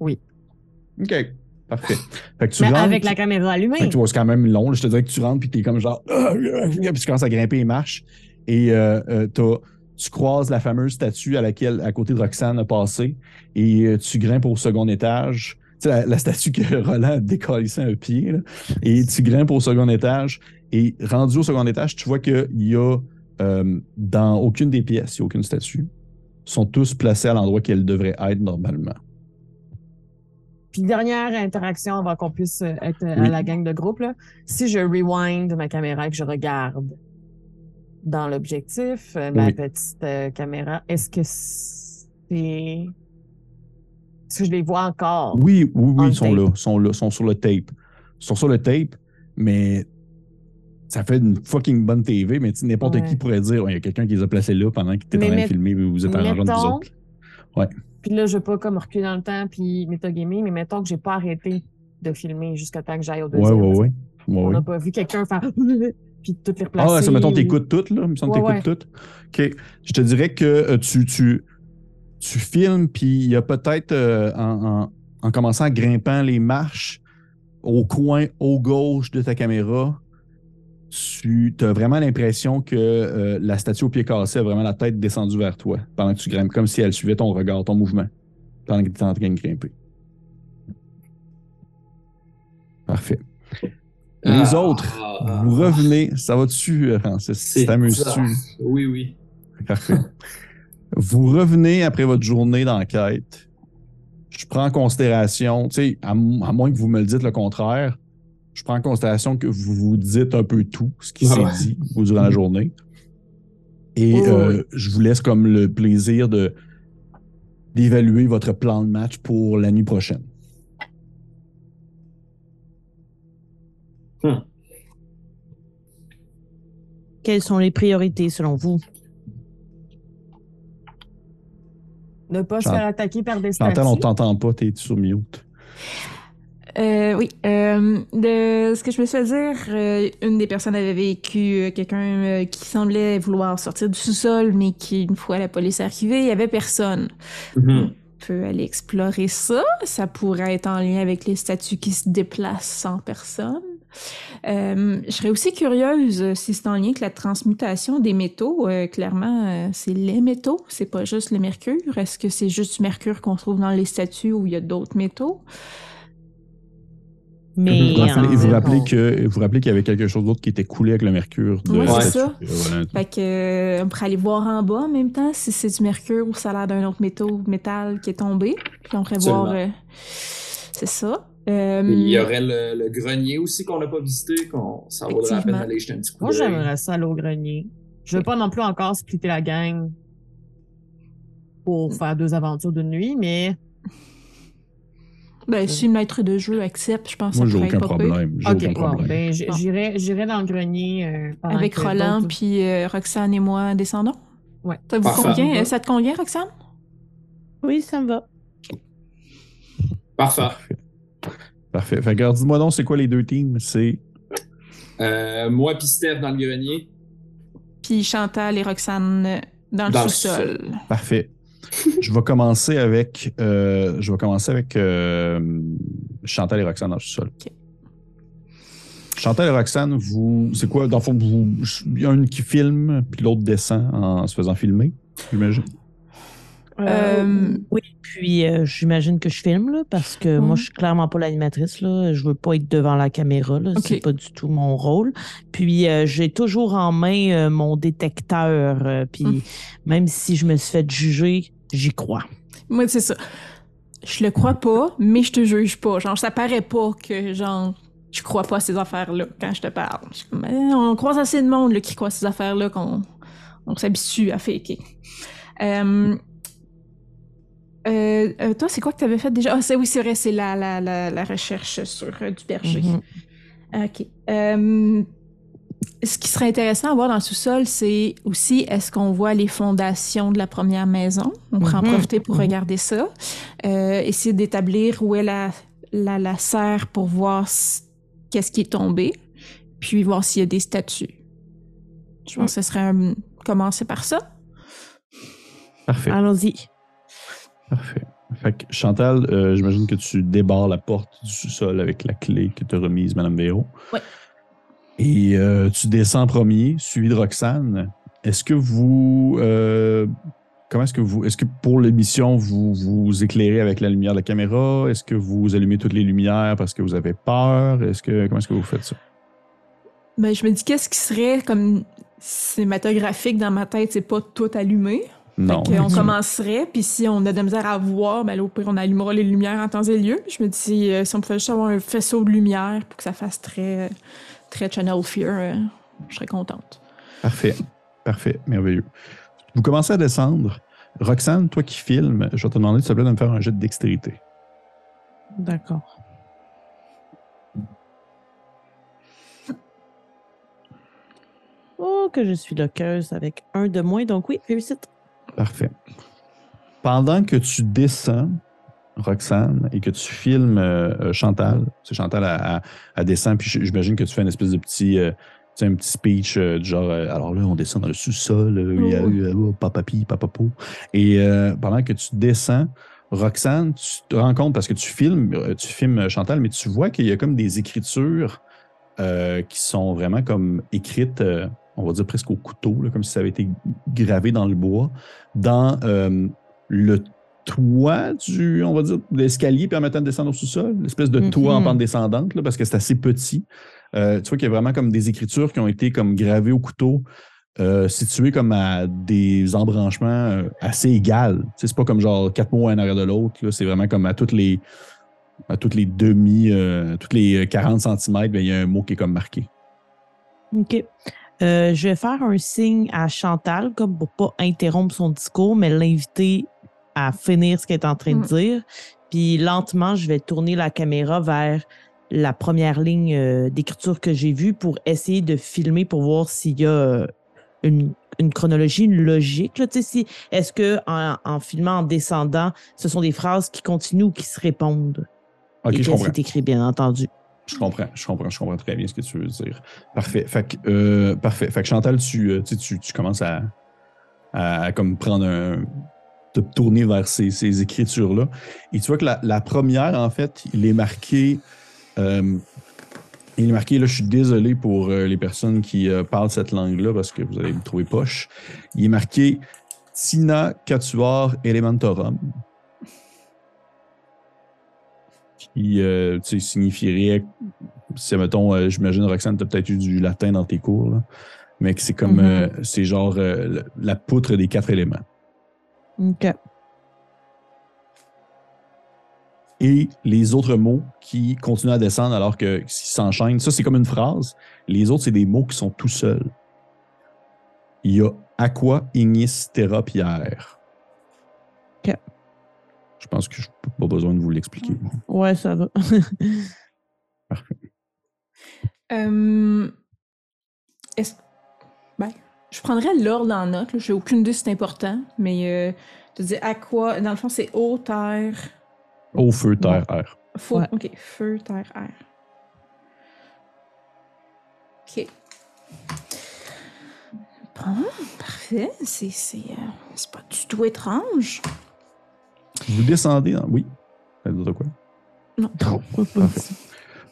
Oui. OK. Parfait. Fait que tu Mais rentres. avec la caméra allumée. Fait que tu vois, c'est quand même long. Je te dirais que tu rentres puis t'es comme genre. Puis tu commences à grimper les marches. Et euh, euh, t'as- tu croises la fameuse statue à laquelle, à côté de Roxane, a passé. Et euh, tu grimpes au second étage. Tu sais, la, la statue que Roland a décalissé un pied. là. Et tu grimpes au second étage. Et rendu au second étage, tu vois qu'il y a euh, dans aucune des pièces, il n'y a aucune statue. Ils sont tous placés à l'endroit qu'elles devraient être normalement. Puis dernière interaction avant qu'on puisse euh, être euh, Oui. à la gang de groupe, là. si je rewind ma caméra et que je regarde dans l'objectif, ma Oui. petite euh, caméra, est-ce que c'est... Est-ce que je les vois encore? Oui, oui, oui, ils sont tape. là, sont là, sont sur le tape. Ils sont sur le tape, mais ça fait une fucking bonne TV, mais n'importe Ouais. qui pourrait dire, Ouais, il y a quelqu'un qui les a placés là pendant que tu en train de filmer, vous vous êtes arrangé entre vous mettons- autres. Puis là, je veux pas comme reculer dans le temps puis métagamer, mais mettons que j'ai pas arrêté de filmer jusqu'à temps que j'aille au Ouais, deuxième. ouais, ouais. ouais, On ouais. n'a pas vu quelqu'un faire puis toutes les replacer. Ah, ça, mettons, ou- t'écoutes toutes, là. Il me semble que Ouais, t'écoutes toutes. OK. Je te dirais que euh, tu, tu, tu filmes, puis il y a peut-être, euh, en, en- en commençant à grimpant les marches, au coin, au gauche de ta caméra, tu as vraiment l'impression que euh, la statue au pied cassé a vraiment la tête descendue vers toi pendant que tu grimpes, comme si elle suivait ton regard, ton mouvement, pendant que tu étais en train de grimper. Parfait. Les Ah, autres, ah, vous revenez. Ça va dessus, euh, Francis? C'est T'amuses-tu? Oui, oui. Parfait. Vous revenez après votre journée d'enquête. Je prends en considération, tu sais, à moins que vous me le dites le contraire, je prends en considération que vous vous dites un peu tout ce qui Ah s'est ouais. dit au- durant la journée. Et oui, euh, je vous laisse comme le plaisir de d'évaluer votre plan de match pour la nuit prochaine. Quelles sont les priorités selon vous? Ne pas se faire attaquer par des statues. Chantal, on t'entend pas, t'es sur mute? Euh, oui. Euh, de ce que je me suis fait dire, euh, une des personnes avait vécu euh, quelqu'un euh, qui semblait vouloir sortir du sous-sol, mais qui, une fois la police arrivée, il y avait personne. Mhm. On peut aller explorer ça. Ça pourrait être en lien avec les statues qui se déplacent sans personne. Euh, je serais aussi curieuse si c'est en lien avec la transmutation des métaux. Euh, clairement, euh, c'est les métaux, c'est pas juste le mercure. Est-ce que c'est juste du mercure qu'on trouve dans les statues ou il y a d'autres métaux? Mais vous rappelez, vous euh, rappelez on- que vous rappelez qu'il y avait quelque chose d'autre qui était coulé avec le mercure. De la c'est ça. Euh, voilà. Fait que, euh, on pourrait aller voir en bas en même temps si c'est du mercure ou ça a l'air d'un autre métaux, métal qui est tombé. Puis on pourrait Absolument. voir. euh, c'est ça. Euh, Il y aurait le, le grenier aussi qu'on n'a pas visité, qu'on ça vaudrait la peine d'aller jeter un petit coup Moi, j'aimerais ça aller au grenier. Je veux pas non plus encore splitter la gang pour faire deux aventures de nuit, mais Ben, si le maître de jeu accepte, je pense Moi, que ça aucun être pas pire. problème. J'ai aucun problème. ben, Bon. j'irai, j'irai dans le grenier euh, Avec Roland, puis euh, Roxane et moi descendons. Ouais. Ça vous Parfait. convient? Ça te convient, Roxane? Oui, ça me va. Parfait. Parfait. Parfait. Fait que, dis-moi donc, c'est quoi les deux teams? C'est. Euh, moi puis Steph dans le grenier. Puis Chantal et Roxane dans, le sous-sol. Parfait. Je vais commencer avec. euh, je vais commencer avec euh, Chantal et Roxane dans le sol. Ok. Chantal et Roxane, vous. C'est quoi? Dans le fond, vous. Il y en a une qui filme, puis l'autre descend en se faisant filmer, j'imagine? Euh, oui, puis euh, j'imagine que je filme, là, parce que moi, Mhm. je suis clairement pas l'animatrice. là. Je veux pas être devant la caméra. là. C'est Ok. pas du tout mon rôle. Puis euh, j'ai toujours en main euh, mon détecteur. euh, puis Mhm. même si je me suis fait juger, j'y crois. Moi, c'est ça. Je le crois pas, mais je te juge pas. Genre, ça paraît pas que, genre, je crois pas à ces affaires-là quand je te parle. On croise assez de monde là, qui croit à ces affaires-là qu'on on s'habitue à faker. Euh, euh, euh, toi, c'est quoi que tu avais fait déjà? Ah, c'est oui, c'est vrai, c'est la, la, la, la recherche sur du berger. Mhm. OK. Ce qui serait intéressant à voir dans le sous-sol, c'est aussi est-ce qu'on voit les fondations de la première maison? On pourrait en Mhm. profiter pour Mhm. regarder ça. Euh, essayer d'établir où est la, la, la serre pour voir qu'est-ce qui est tombé, puis voir s'il y a des statues. Je pense que ce serait un- commencer par ça. Parfait. Allons-y. Parfait. Fait que Chantal, euh, j'imagine que tu débarres la porte du sous-sol avec la clé que t'a remise Mme Véro. Ouais. Et euh, tu descends en premier, suivi de Roxane. Est-ce que vous. euh, comment est-ce que vous. Est-ce que pour l'émission, vous vous éclairez avec la lumière de la caméra? Est-ce que vous allumez toutes les lumières parce que vous avez peur? Est-ce que. Comment est-ce que vous faites ça? Ben, je me dis qu'est-ce qui serait comme cinématographique dans ma tête, c'est pas tout allumé. Non. Fait effectivement. commencerait, puis si on a de la misère à voir, ben au pire, on allumera les lumières en temps et lieu. Je me dis, euh, si on pouvait juste avoir un faisceau de lumière pour que ça fasse très, très Channel Fear, euh, je serais contente. Parfait. Parfait. Merveilleux. Vous commencez à descendre. Roxane, toi qui filmes, je vais te demander, s'il te plaît, de me faire un jet de dextérité. D'accord. Oh, que je suis loqueuse avec un de moins. Donc oui, réussite. Parfait. Pendant que tu descends, Roxane, et que tu filmes euh, Chantal, c'est Chantal à, à, à descend, puis j'imagine que tu fais une espèce de petit, euh, tu sais, un petit speech euh, du genre, euh, alors là, on descend dans le sous-sol, euh, il y a Oh. eu oh, papapi, papapo. Et pendant que tu descends, Roxane, tu te rends compte, parce que tu filmes, tu filmes Chantal, mais tu vois qu'il y a comme des écritures qui sont vraiment comme écrites, on va dire presque au couteau, là, comme si ça avait été gravé dans le bois, dans euh, le toit du, on va dire, de l'escalier permettant de descendre au sous-sol, l'espèce de toit en Mhm. pente descendante, là, parce que c'est assez petit. Euh, tu vois qu'il y a vraiment comme des écritures qui ont été comme gravées au couteau, euh, situées comme à des embranchements euh, assez égales. C'est pas comme genre quatre mots un arrière de l'autre, c'est vraiment comme à toutes les à toutes les demi, euh, toutes les 40 cm, il y a un mot qui est comme marqué. OK. Euh, je vais faire un signe à Chantal, comme pour pas interrompre son discours, mais l'inviter à finir ce qu'elle est en train de Mm. dire. Puis lentement, je vais tourner la caméra vers la première ligne euh, d'écriture que j'ai vue pour essayer de filmer pour voir s'il y a euh, une, une chronologie, une logique. Là, Tu sais, si, est-ce que en, en filmant, en descendant, ce sont des phrases qui continuent ou qui se répondent? Ok, Et je comprends. c'est écrit, bien entendu? Je comprends, je comprends, je comprends très bien ce que tu veux dire. Parfait. Fait que, euh, parfait. Fait que Chantal, tu, euh, tu, tu, tu commences à, à, à comme prendre un. Te tourner vers ces, ces écritures-là. Et tu vois que la, la première, en fait, il est marqué. euh, il est marqué, là, je suis désolé pour euh, les personnes qui euh, parlent cette langue-là parce que vous allez me trouver poche. Il est marqué Tina Catuar Elementorum. qui euh, signifierait, si mettons, euh, j'imagine Roxane, tu as peut-être eu du latin dans tes cours, là, mais que c'est comme, Mhm. euh, c'est genre la poutre des quatre éléments. OK. Et les autres mots qui continuent à descendre alors que s'ils s'enchaînent, ça c'est comme une phrase. Les autres, c'est des mots qui sont tout seuls. Il y a aqua, ignis, terra, pierre. OK. Je pense que je n'ai pas besoin de vous l'expliquer. Ouais, ça va. Euh, est-ce- ben, je prendrais l'ordre en note. là. J'ai aucune idée si c'est important, mais euh, tu dis à quoi Dans le fond, c'est eau, terre, Au feu, terre, air. feu. Ouais. Ok, feu, terre, air. Ok. Bon, parfait. C'est c'est, euh, c'est pas du tout étrange. Vous descendez dans. Oui. Dire quoi? Non. Parfait.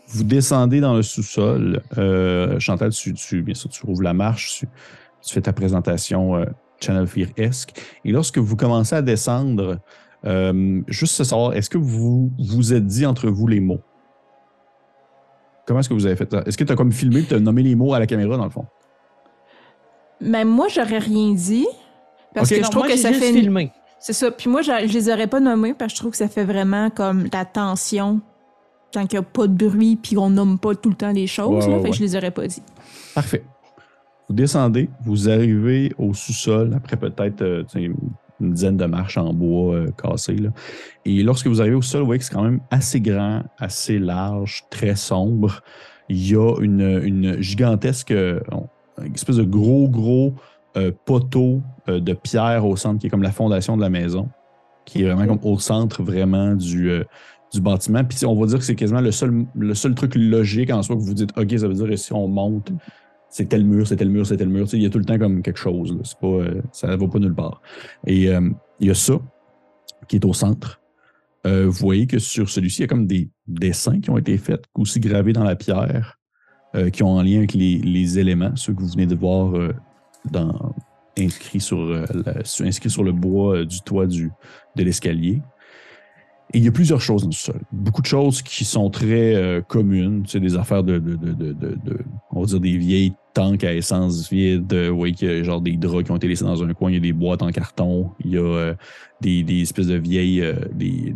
Vous descendez dans le sous-sol. Euh, Chantal, tu, tu- bien sûr, tu rouvres la marche, tu, tu fais ta présentation euh, Channel Fear-esque. Et lorsque vous commencez à descendre, euh, juste se savoir, est-ce que vous vous êtes dit entre vous les mots? Comment est-ce que vous avez fait ça? Est-ce que tu as comme filmé et tu as nommé les mots à la caméra, dans le fond? Mais moi, j'aurais rien dit. Parce que je trouve moi, que ça juste fait. filmé. C'est ça. Puis moi, je, je les aurais pas nommés parce que je trouve que ça fait vraiment comme la tension quand il n'y a pas de bruit puis on nomme pas tout le temps les choses. Ouais, là. ouais, fait que ouais. je les aurais pas dit. Parfait. Vous descendez, vous arrivez au sous-sol après peut-être euh, une dizaine de marches en bois euh, cassé. là. Et lorsque vous arrivez au sol, vous voyez que c'est quand même assez grand, assez large, très sombre. Il y a une, une gigantesque, euh, une espèce de gros, gros euh, poteau de pierre au centre qui est comme la fondation de la maison, qui est vraiment comme au centre vraiment du, du bâtiment. Puis on va dire que c'est quasiment le seul, le seul truc logique en soi que vous dites, OK, ça veut dire que si on monte, c'est tel mur, c'est tel mur, c'est tel mur. Il y a tout le temps comme quelque chose. C'est pas, euh, ça ne va pas nulle part. Et euh, il y a ça qui est au centre. Euh, vous voyez que sur celui-ci, il y a comme des dessins qui ont été faits, aussi gravés dans la pierre, qui ont en lien avec les, éléments, ceux que vous venez de voir inscrits, sur, inscrits sur le bois du toit du, de l'escalier. Et il y a plusieurs choses dans le sol. Beaucoup de choses qui sont très euh, communes. C'est des affaires de, on va dire des vieilles tanks à essence vide. Euh, Vous voyez qu'il y a genre des draps qui ont été laissés dans un coin. Il y a des boîtes en carton. Il y a euh, des, espèces de vieilles, des,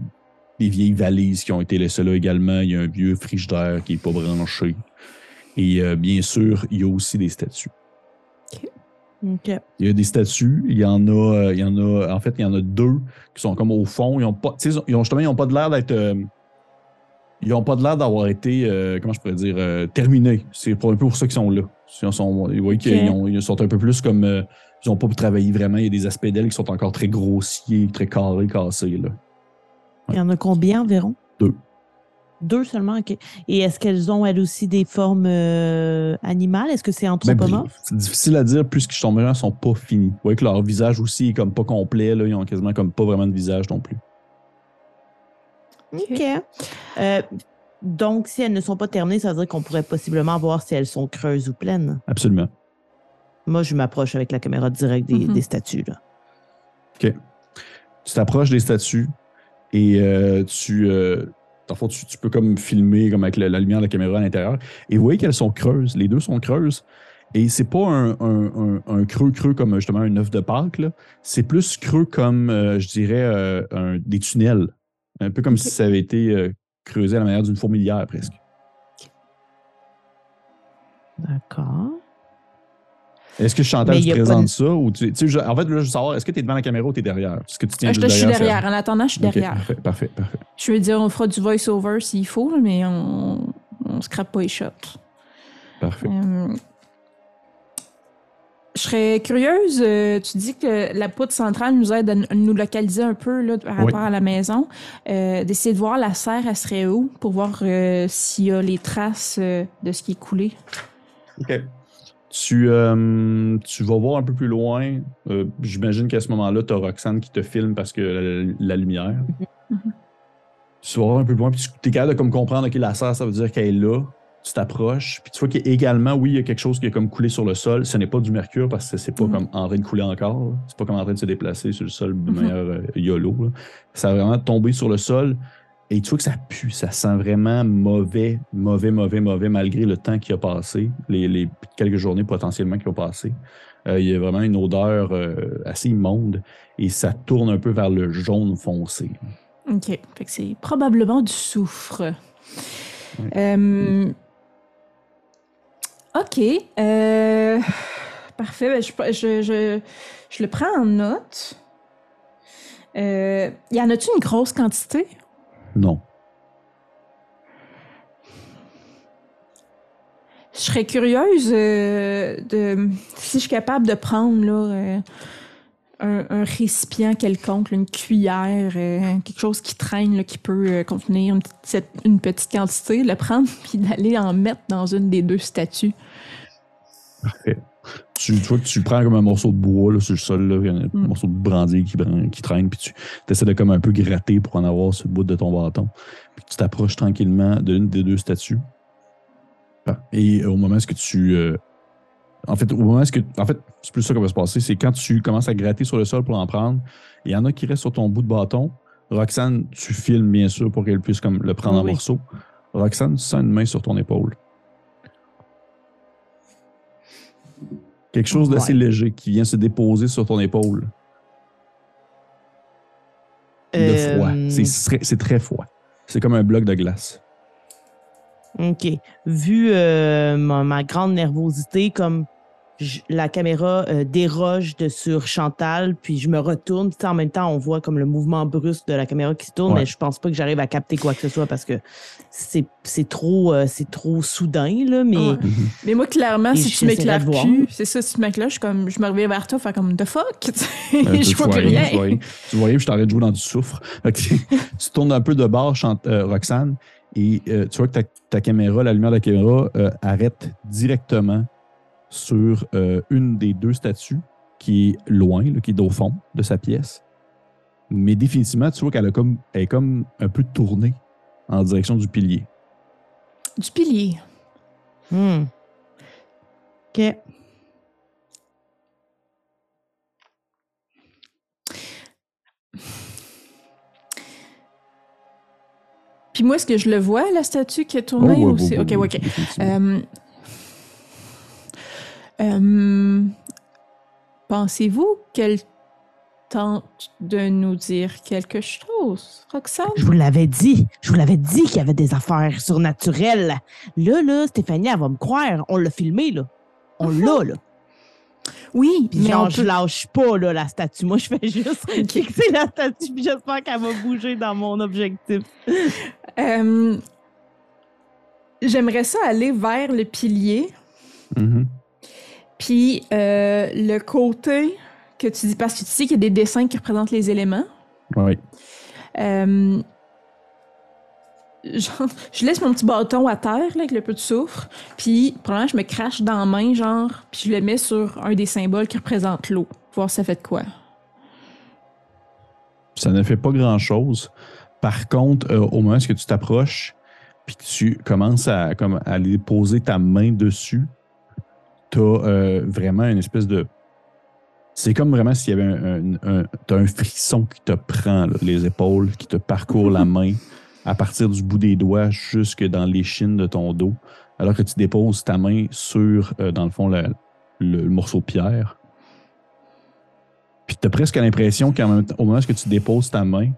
vieilles valises qui ont été laissées là également. Il y a un vieux frigidaire qui n'est pas branché. Et bien sûr, il y a aussi des statues. Il y a des statues, il y en a, euh, il y en a, en fait, il y en a deux qui sont comme au fond. Ils ont pas, tu sais, ils ont justement, ils ont pas de l'air d'être, euh, ils ont pas de l'air d'avoir été, euh, comment je pourrais dire, euh, terminés. C'est pour un peu pour ça qu'ils sont là. Ils sont, vous voyez qu'ils ont- ils sont un peu plus comme, ils ont pas travaillé vraiment. Il y a des aspects d'elles qui sont encore très grossiers, très carrés, cassés là. Il y en a combien environ? Deux. Deux seulement, OK. Et est-ce qu'elles ont, elles aussi, des formes euh, animales? Est-ce que c'est Ben, anthropomorphe? c'est difficile à dire puisque sont mélanges sont pas finis. Vous voyez que leur visage aussi est comme pas complet là. Ils ont quasiment comme pas vraiment de visage non plus. OK. Euh, donc, si elles ne sont pas terminées, ça veut dire qu'on pourrait possiblement voir si elles sont creuses ou pleines. Absolument. Moi, je m'approche avec la caméra directe des, Mhm. des statues. Là. Tu t'approches des statues et euh, tu, euh, dans le fond, tu, tu peux comme filmer comme avec la, la lumière de la caméra à l'intérieur. Et vous voyez qu'elles sont creuses. Les deux sont creuses. Et c'est pas un, un- un- un creux creux comme justement un œuf de Pâques. C'est plus creux comme, euh, je dirais, euh, un- des tunnels. Un peu comme si ça avait été euh, creusé à la manière d'une fourmilière presque. D'accord. Est-ce que Chantal te présente de- ça ou tu, tu sais, en fait, là, je veux savoir, est-ce que tu es devant la caméra ou tu es derrière? Est-ce que tu tiens Ah, je, juste je suis derrière? En attendant, je suis derrière. parfait, parfait, parfait. Je veux dire, on fera du voice-over s'il faut, mais on, on scrape pas les shots. parfait. Euh, je serais curieuse, euh, tu dis que la poutre centrale nous aide à nous localiser un peu là, par Oui. rapport à la maison. Euh, D'essayer de voir la serre, elle serait où pour voir euh, s'il y a les traces euh, de ce qui est coulé? OK. Tu, euh, tu vas voir un peu plus loin. Euh, J'imagine qu'à ce moment-là, tu as Roxane qui te filme parce que la, la lumière. Mhm. Tu vas voir un peu plus loin, puis tu es capable de comme comprendre que la serre, ça veut dire qu'elle est là. Tu t'approches, puis tu vois qu'également, oui, il y a quelque chose qui est comme coulé sur le sol. Ce n'est pas du mercure parce que c'est pas Mhm. comme en train de couler encore. C'est pas comme en train de se déplacer sur le sol de Mhm. manière euh, YOLO. là. Ça a vraiment tombé sur le sol. Et tu vois que ça pue, ça sent vraiment mauvais, mauvais, mauvais, mauvais, malgré le temps qui a passé, les, les quelques journées potentiellement qui ont passé. Euh, il y a vraiment une odeur euh, assez immonde et ça tourne un peu vers le jaune foncé. OK. Fait que c'est probablement du soufre. Ouais. Euh, OK. Parfait. Ben, je, je, je, je le prends en note. Euh, y en a-tu une grosse quantité? Non. Je serais curieuse euh, de si je suis capable de prendre là, euh, un, un récipient quelconque, une cuillère, euh, quelque chose qui traîne, là, qui peut contenir une petite, une petite quantité, le prendre puis d'aller en mettre dans une des deux statues. Parfait. Tu, tu vois que tu prends comme un morceau de bois là, sur le sol, là, un Mm. morceau de brindille qui, qui traîne, puis tu essaies de comme un peu gratter pour en avoir sur le bout de ton bâton. Puis tu t'approches tranquillement de l'une des deux statues. Ah, Et au moment où que tu. euh, en fait, au moment où que. En fait, c'est plus ça qui va se passer. C'est quand tu commences à gratter sur le sol pour en prendre, il y en a qui restent sur ton bout de bâton. Roxane, tu filmes bien sûr pour qu'elle puisse comme le prendre en Oui. morceaux. Roxane, tu sens une main sur ton épaule. Quelque chose d'assez Ouais. léger qui vient se déposer sur ton épaule. De Euh, froid. C'est très- C'est très froid. C'est comme un bloc de glace. OK. Vu euh, ma, ma grande nervosité, comme je- la caméra euh, déroge de sur Chantal, puis je me retourne. En même temps, on voit comme le mouvement brusque de la caméra qui se tourne, Ouais. mais je pense pas que j'arrive à capter quoi que ce soit parce que c'est c'est trop, euh, c'est trop soudain, là, mais Ouais. Mais moi, clairement, Et si tu m'éclaires plus, c'est ça, si tu m'éclaires, je, suis comme, je me reviens vers toi, faire comme The fuck? Euh, je tu vois plus rien, rien. Tu vois rien. Tu rien, puis je t'arrête de jouer dans du soufre. Tu tournes un peu de bord, Chant- euh, Roxane, et euh, tu vois que ta, ta caméra, la lumière de la caméra, euh, arrête directement sur euh, une des deux statues qui est loin, là, qui est au fond de sa pièce. Mais définitivement, tu vois qu'elle a comme, elle est comme un peu tournée en direction du pilier. Du pilier. Hmm. OK. Puis moi, est-ce que je le vois, la statue qui est tournée? Oh, ouais, ou ouais, c'est- ouais, ok, ok. Euh, euh, Pensez-vous qu'elle tente de nous dire quelque chose, Roxane? Je vous l'avais dit. Je vous l'avais dit qu'il y avait des affaires surnaturelles. Là, là, Stéphanie, elle va me croire. On l'a filmé, là. On l'a, là. Oui, Puis mais genre, on je peut... lâche pas, là, la statue. Moi, je fais juste fixer la statue, puis j'espère qu'elle va bouger dans mon objectif. Euh, J'aimerais ça aller vers le pilier, Mhm. Puis euh, le côté que tu dis, parce que tu sais qu'il y a des dessins qui représentent les éléments. Ouais. Euh, genre, je laisse mon petit bâton à terre là, avec le peu de soufre, puis probablement je me crache dans la main, genre, puis je le mets sur un des symboles qui représente l'eau. Voir si ça fait de quoi. ça ne fait pas grand-chose. Par contre, euh, au moment où tu t'approches, puis que tu commences à, comme, à aller poser ta main dessus, tu as vraiment une espèce de... C'est comme vraiment s'il y avait un, un, un- t'as un frisson qui te prend là, les épaules, qui te parcourt la main à partir du bout des doigts jusque dans l'échine de ton dos, alors que tu déposes ta main sur, euh, dans le fond, la- le, le morceau de pierre. Puis tu as presque l'impression qu'au moment où tu déposes ta main,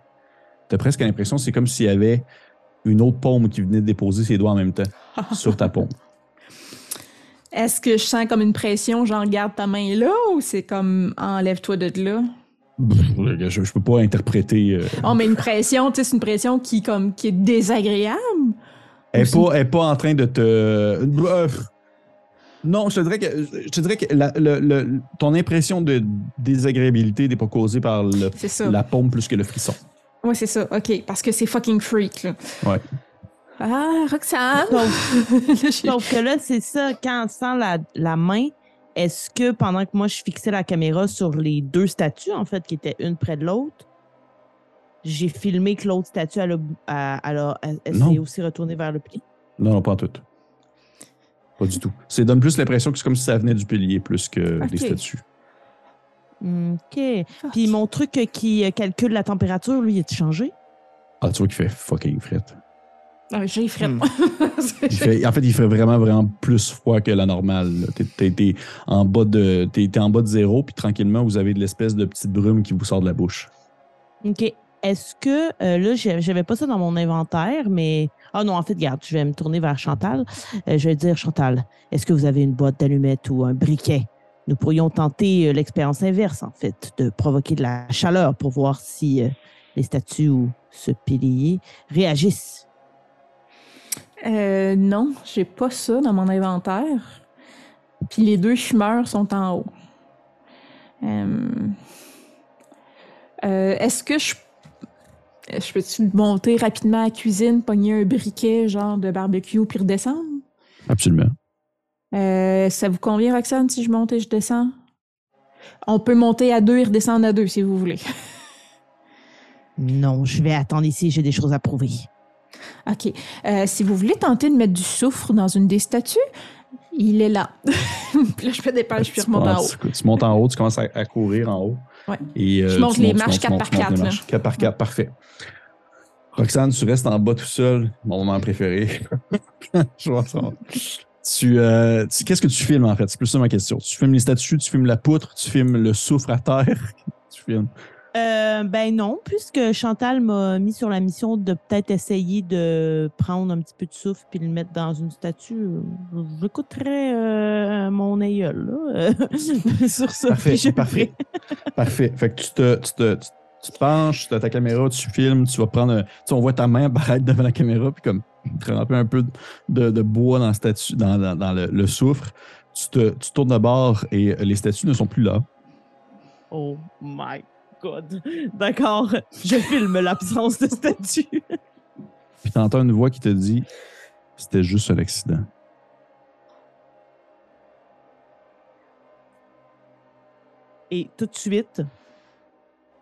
tu as presque l'impression que c'est comme s'il y avait une autre paume qui venait de déposer ses doigts en même temps sur ta paume. Est-ce que je sens comme une pression, genre garde ta main là, ou c'est comme enlève-toi de là? Je, je peux pas interpréter. euh, Oh, mais une pression, tu sais, c'est une pression qui, comme, qui est désagréable? Elle n'est pas, elle est pas en train de te. Non, je te dirais que, je te dirais que la- le- le- ton impression de désagréabilité n'est pas causée par le- la paume plus que le frisson. Ouais, c'est ça. OK, parce que c'est fucking freak, là. Ouais. Ah, Roxane! Sauf, sauf que là, c'est ça, quand on sent la, la main, est-ce que pendant que moi, je fixais la caméra sur les deux statues, en fait, qui étaient une près de l'autre, j'ai filmé que l'autre statue, elle, a, elle, elle a- elle- elle Non. s'est aussi retournée vers le pied? Non, non, pas en tout. Pas du tout. Ça donne plus l'impression que c'est comme si ça venait du pilier plus que des statues. OK. Fuck. Puis mon truc qui calcule la température, lui, il a changé? Ah, tu vois qu'il fait fucking fret. Ah, J'ai fret. Hmm. Il fait- en fait, il fait vraiment, vraiment plus froid que la normale. T'es- en bas de, t'es en bas de zéro, puis tranquillement, vous avez de l'espèce de petite brume qui vous sort de la bouche. OK. Est-ce que, euh, là, j'avais pas ça dans mon inventaire, mais. Ah non, en fait, regarde, je vais me tourner vers Chantal. Euh, je vais dire, Chantal, est-ce que vous avez une boîte d'allumettes ou un briquet? Nous pourrions tenter euh, l'expérience inverse, en fait, de provoquer de la chaleur pour voir si euh, les statues ou ce pilier réagissent. Euh, non, j'ai pas ça dans mon inventaire. Puis les deux fumeurs sont en haut. Euh, euh, Est-ce que je. Je peux-tu monter rapidement à la cuisine, pogner un briquet, genre de barbecue, puis redescendre? Absolument. Euh, ça vous convient, Roxane, si je monte et je descends? On peut monter à deux et redescendre à deux, si vous voulez. Non, je vais attendre ici, j'ai des choses à prouver. OK. Euh, si vous voulez tenter de mettre du soufre dans une des statues, il est là. puis là, je fais des pages, puis je Tu remonte en haut. Tu montes en haut, tu commences à, à courir en haut. Ouais. Et, euh, Je monte les marches tu quatre montes, par tu montes quatre, les là. marches quatre par quatre, parfait. Roxane, tu restes en bas tout seul. Mon moment préféré. Je vois ça. Tu, euh, tu- Qu'est-ce que tu filmes en fait? C'est plus ça ma question. Tu filmes les statues, tu filmes la poutre, tu filmes le soufre à terre. tu filmes. Euh, ben non, puisque Chantal m'a mis sur la mission de peut-être essayer de prendre un petit peu de souffle puis le mettre dans une statue, j'écouterais euh, mon aïeul là, euh, sur ça. Parfait, je parfait. Parfait. Fait que tu te, tu te, tu, tu te penches, tu as ta caméra, tu filmes, tu vas prendre. un- Tu sais, on voit ta main apparaître devant la caméra, puis comme tremper un peu de, de bois dans, la statue, dans, dans, dans le, le soufre. Tu, te, tu tournes de bord et les statues ne sont plus là. Oh my D'accord, je filme l'absence de statue. Puis tu entends une voix qui te dit c'était juste un accident. Et tout de suite,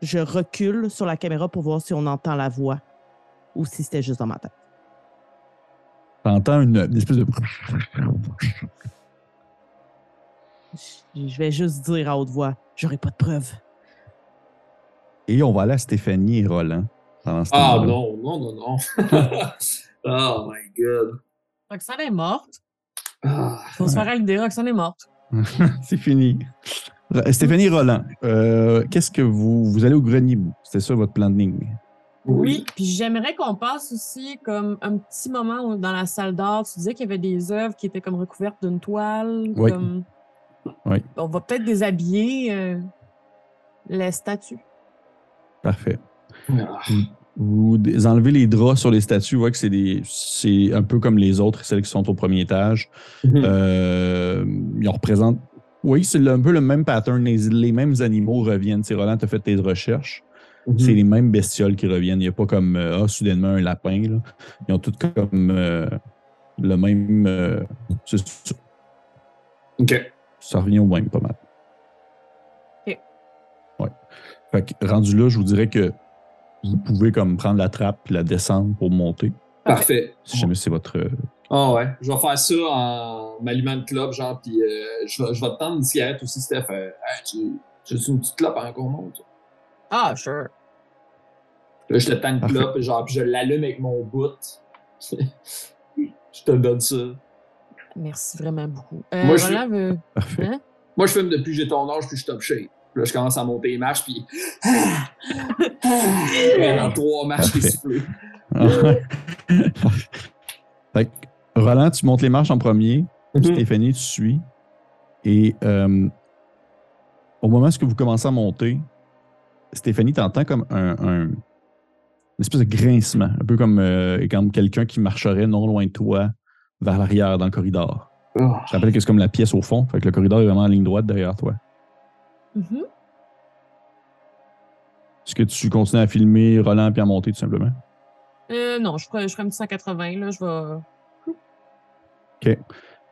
je recule sur la caméra pour voir si on entend la voix ou si c'était juste dans ma tête. Tu entends une, une espèce de. Je vais juste dire à haute voix, j'aurai pas de preuves. Et on va aller à Stéphanie et Roland. pendant ce Ah non, non, non, non. oh my god. Roxane est morte. Ah. Faut se faire à l'idée, Roxane est morte. C'est fini. Stéphanie Roland, euh, qu'est-ce que vous. Vous allez au grenier, c'était ça votre planning? Oui, puis j'aimerais qu'on passe aussi comme un petit moment où- dans la salle d'art. Tu disais qu'il y avait des œuvres qui étaient comme recouvertes d'une toile. Oui. comme- Oui. On va peut-être déshabiller euh, les statues. Parfait. Ah. Vous enlevez les draps sur les statues, vous voyez que c'est des. C'est un peu comme les autres, celles qui sont au premier étage. Mhm. Euh, ils représentent. Oui, c'est un peu le même pattern. Les, les mêmes animaux reviennent. C'est Roland, tu as fait tes recherches. Mhm. C'est les mêmes bestioles qui reviennent. Il n'y a pas comme euh, ah, soudainement un lapin. là. Ils ont toutes comme euh, le même. euh. Ok. Ça revient au même, pas mal. Fait que rendu là, je vous dirais que vous pouvez comme prendre la trappe puis la descendre pour monter. Parfait. Si jamais c'est votre. euh, Ah ouais. Je vais faire ça en m'allumant une clope, genre, puis euh, je, vais, je vais te tendre une cigarette aussi, Steph. Euh, hey, tu, tu une petite clope en qu'on monte? Ah, sure. Là, je te tends une clope, genre, puis je l'allume avec mon bout. je te donne ça. Merci vraiment beaucoup. Euh, Moi, je- veut- Parfait. Hein? Moi, je fume depuis que j'ai ton âge, puis je suis top shape. Puis Là, je commence à monter les marches, puis. dans trois marches, soufflé. fait que, Roland, tu montes les marches en premier. Mhm. Stéphanie, tu suis. Et euh, au moment où vous commencez à monter, Stéphanie, t'entends comme un, un- une espèce de grincement, un peu comme, euh, comme quelqu'un qui marcherait non loin de toi vers l'arrière dans le corridor. Ah. Je rappelle que c'est comme la pièce au fond, fait que le corridor est vraiment en ligne droite derrière toi. Mhm. Est-ce que tu continues à filmer Roland puis à monter tout simplement? Euh, non, je ferai, je ferai un petit 180. Là, je vais.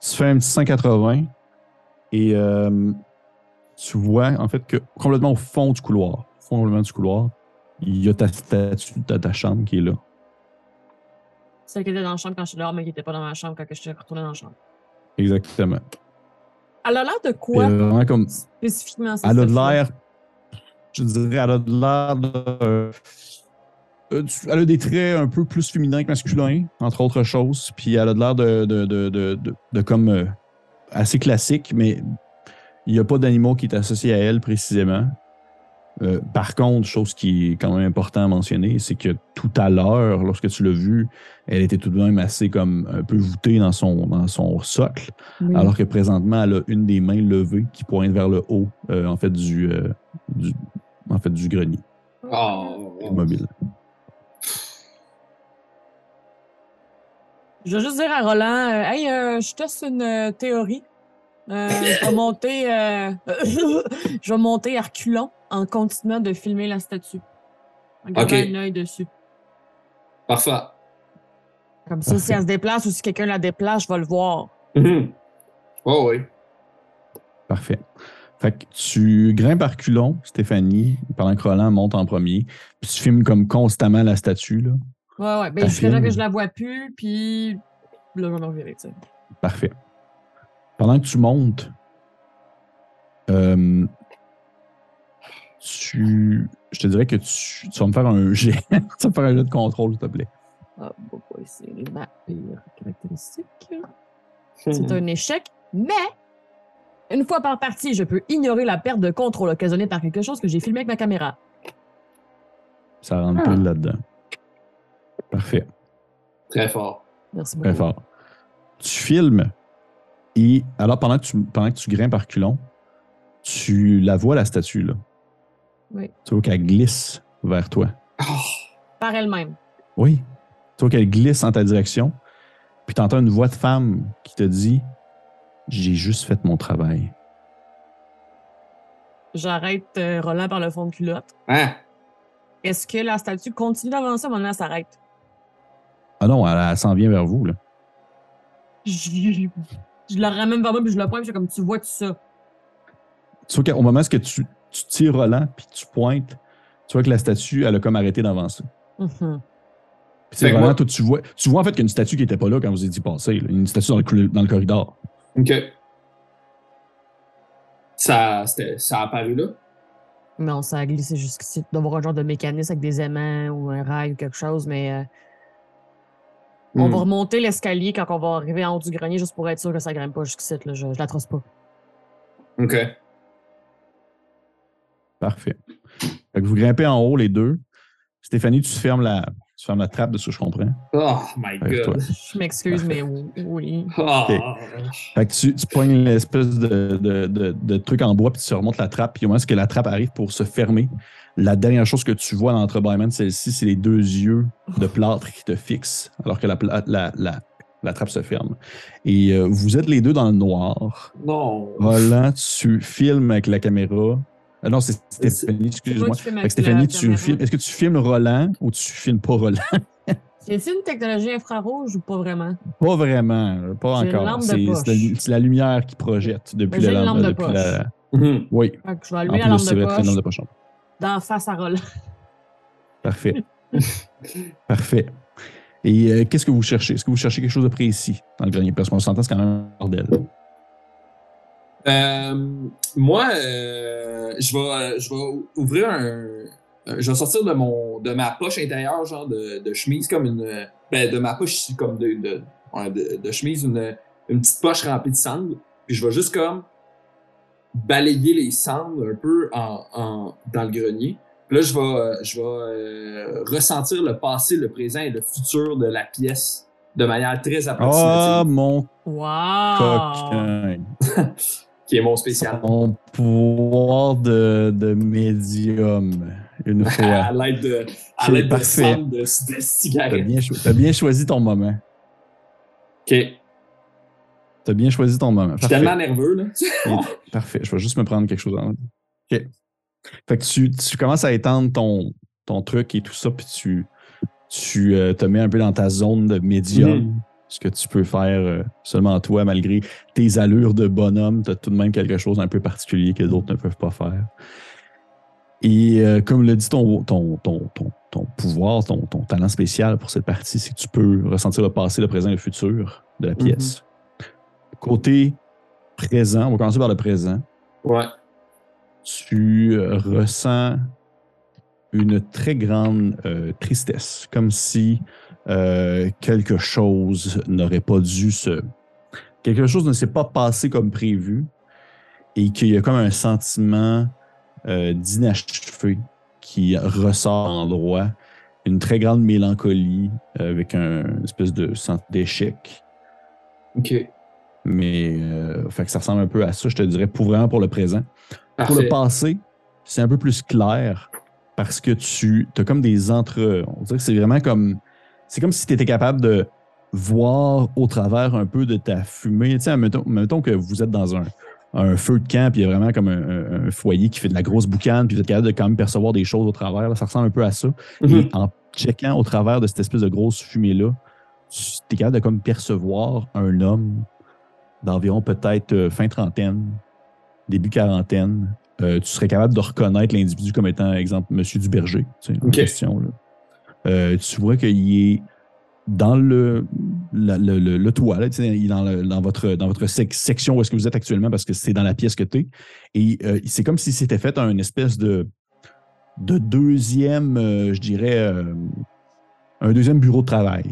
Tu fais un petit 180 et euh, tu vois en fait que complètement au fond du couloir, au fond complètement du couloir, il y a ta statue de ta chambre qui est là. Celle qui était dans la chambre quand je suis dehors, mais qui n'était pas dans ma chambre quand je suis retournée dans la chambre. Exactement. Elle a l'air de quoi? Vraiment comme spécifiquement? elle a de l'air, je dirais, elle a de l'air de. euh, elle a des traits un peu plus féminins que masculins, entre autres choses. Puis elle a de l'air de, de, de, de, de- de comme euh, assez classique, mais il n'y a pas d'animaux qui est associé à elle précisément. Euh, par contre, chose qui est quand même important à mentionner, c'est que tout à l'heure, lorsque tu l'as vue, elle était tout de même assez comme un peu voûtée dans son, dans son socle, Oui. alors que présentement, elle a une des mains levées qui pointe vers le haut, euh, en fait, du, euh, du, en fait, du grenier Oh. mobile. Je vais juste dire à Roland, euh, hey, euh, je teste une euh, théorie. Euh, je vais monter, euh, je vais monter à reculons en continuant de filmer la statue. En gardant Ok. un œil dessus. Parfait. Comme ça, si elle se déplace ou si quelqu'un la déplace, je vais le voir. Mhm. Oh oui. Parfait. Fait que tu grimpes par culon, Stéphanie, pendant que Roland monte en premier, puis tu filmes comme constamment la statue, là. Ouais, ouais. Ben, Ta jusqu'à temps que je la vois plus, puis là, je vais me revirer, tu sais. Parfait. Pendant que tu montes, euh, tu, je te dirais que tu, tu vas me faire un jet. tu vas me faire un jet de contrôle, s'il te plaît. Ah, bon, c'est ma pire caractéristique. C'est un échec, mais une fois par partie, je peux ignorer la perte de contrôle occasionnée par quelque chose que j'ai filmé avec ma caméra. Ça rentre pile là-dedans. Parfait. Très fort. Merci beaucoup. Très fort. Tu filmes et alors pendant que tu, pendant que tu grimpes par culon, tu la vois la statue là. Oui. Tu vois qu'elle glisse vers toi. Oh. Par elle-même. Oui. Tu vois qu'elle glisse en ta direction. Puis tu entends une voix de femme qui te dit J'ai juste fait mon travail. J'arrête euh, Roland par le fond de culotte. Hein? Est-ce que la statue continue d'avancer, à un moment donné, elle s'arrête? Ah non, elle, elle s'en vient vers vous. Là. Je, la ramène vers moi, puis je le pointe, puis je suis comme, tu vois tout ça. Tu vois qu'au moment où tu, tu tires Roland puis tu pointes, tu vois que la statue, elle a comme arrêté d'avancer. Mhm. Puis c'est vraiment, toi, tu vois, tu vois en fait qu'il y a une statue qui n'était pas là quand vous étiez passé. là. Une statue dans le, dans le corridor. OK. Ça, ça a apparu là? Non, ça a glissé jusqu'ici. Il doit y avoir un genre de mécanisme avec des aimants ou un rail ou quelque chose, mais euh, on Hmm. va remonter l'escalier quand on va arriver en haut du grenier juste pour être sûr que ça grimpe pas jusqu'ici. Là. Je, je la trosse pas. OK. Parfait. Fait que vous grimpez en haut, les deux. Stéphanie, tu fermes la, tu fermes la trappe de ce que je comprends. Oh my Avec toi. god. Je m'excuse, mais oui. Ah. Fait que tu, tu pognes l'espèce de, de, de, de truc en bois, puis tu remontes la trappe. Puis au moment où que la trappe arrive pour se fermer, la dernière chose que tu vois dans l'entrebâillement de celle-ci, c'est les deux yeux de plâtre qui te fixent, alors que la, la, la, la trappe se ferme. Et euh, vous êtes les deux dans le noir. Non. Roland, tu filmes avec la caméra. Ah non, c'est Stéphanie, excuse-moi. Stéphanie, tu filmes. Est-ce que tu filmes Roland ou tu filmes pas Roland? C'est une technologie infrarouge ou pas vraiment? Pas vraiment, pas encore. C'est la, lumière qui projette depuis la lampe. de poche. la-. Oui, que je vais en allumer la lampe c'est de vrai, poche lampe de poche. d'en face à Roland. Parfait. Parfait. Et euh, qu'est-ce que vous cherchez? Est-ce que vous cherchez quelque chose de précis dans le grenier? Parce qu'on s'entend, c'est quand même un bordel. Euh, moi, euh, je vais, euh, je vais ouvrir un, je vais sortir de mon, de ma poche intérieure, genre de, de chemise comme une, ben, de ma poche comme de, de, ouais, de, de chemise, une, une petite poche remplie de cendres. Puis je vais juste comme balayer les cendres un peu en, en, dans le grenier. Puis là, je vais, euh, je vais euh, ressentir le passé, le présent et le futur de la pièce de manière très Ah, approximative, mon Wow! coquin! qui est mon spécial. Mon pouvoir de, de médium, une à fois. l'aide de, à l'aide de de, de T'as cigarettes. bien, cho- t'as bien choisi ton moment. Ok. T'as bien choisi ton moment. Je suis tellement nerveux, là. Parfait. Je vais juste me prendre quelque chose en OK. Fait que tu, tu commences à étendre ton, ton truc et tout ça, puis tu, tu euh, te mets un peu dans ta zone de médium. Mhm. Ce que tu peux faire euh, seulement toi, malgré tes allures de bonhomme, tu as tout de même quelque chose un peu particulier que les autres ne peuvent pas faire. Et euh, comme le dit ton, ton, ton, ton, ton pouvoir, ton, ton talent spécial pour cette partie, c'est que tu peux ressentir le passé, le présent et le futur de la pièce. Côté présent, on va commencer par le présent Ouais. tu euh, ressens une très grande euh, tristesse, comme si euh, quelque chose n'aurait pas dû se... Quelque chose ne s'est pas passé comme prévu et qu'il y a comme un sentiment euh, d'inachevé qui ressort en droit, une très grande mélancolie euh, avec un une espèce de sentiment d'échec. Ok. Mais euh, fait que ça ressemble un peu à ça, je te dirais, pour vraiment pour le présent. Pour le passé, c'est un peu plus clair parce que tu as comme des entre. On dirait que c'est vraiment comme. C'est comme si tu étais capable de voir au travers un peu de ta fumée. Tu sais, mettons, mettons que vous êtes dans un, un feu de camp, puis il y a vraiment comme un, foyer qui fait de la grosse boucane, puis vous êtes capable de quand même percevoir des choses au travers. là. ça ressemble un peu à ça. Mhm. Et en checkant au travers de cette espèce de grosse fumée-là, tu es capable de comme percevoir un homme d'environ peut-être euh, fin trentaine, début quarantaine. Euh, tu serais capable de reconnaître l'individu comme étant, exemple, Monsieur Duberger, tu sais, en question. là. Euh, tu vois qu'il est dans le, la- le, le- le toit, là, dans, le- dans votre, dans votre sec- section où est-ce que vous êtes actuellement parce que c'est dans la pièce que tu es. Et euh, c'est comme si c'était fait un espèce de, de deuxième, euh, je dirais, euh, un deuxième bureau de travail,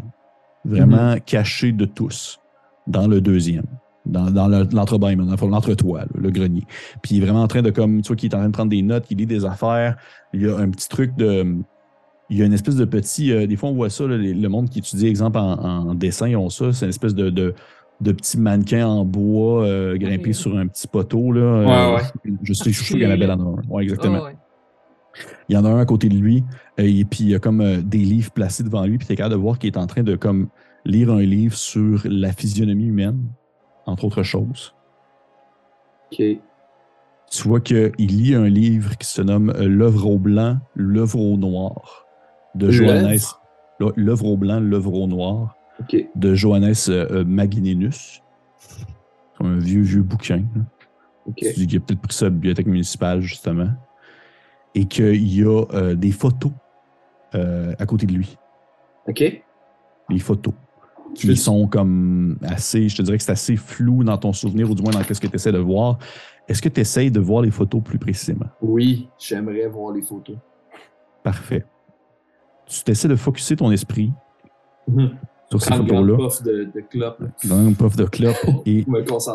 vraiment caché de tous, dans le deuxième, dans, dans le- l'entrebâillement, dans l'entretoit, le grenier. Puis il est vraiment en train de, comme, tu vois, qui est en train de prendre des notes, qui lit des affaires. Il y a un petit truc de. Il y a une espèce de petit. euh, des fois, on voit ça, là, les- le monde qui étudie, exemple, en, en dessin, ils ont ça. C'est une espèce de, de, de petit mannequin en bois euh, grimpé sur un petit poteau. Là, Euh, Ouais, ouais. Je sais, je suis sûr qu'il y en. Ouais, exactement. Oh, ouais. Il y en a un à côté de lui, euh, et puis il y a comme euh, des livres placés devant lui, puis tu es capable de voir qu'il est en train de comme lire un livre sur la physionomie humaine, entre autres choses. Ok. Tu vois qu'il lit un livre qui se nomme L'œuvre au blanc, l'œuvre au noir de Johannes. L'œuvre au blanc, l'œuvre au noir de Johannes euh, euh, un vieux, vieux bouquin. là. Ok. Tu dis qu'il a peut-être pris ça à la bibliothèque municipale, justement. Et qu'il y a euh, des photos euh, à côté de lui. Ok. Les photos. Qui sont comme assez, je te dirais que c'est assez flou dans ton souvenir, ou du moins dans ce que tu essaies de voir. Est-ce que tu essayes de voir les photos plus précisément? Oui, j'aimerais voir les photos. Parfait. Tu t'essaies de focuser ton esprit Mhm. sur ces photos-là, puff de, de clope. puff de clope, et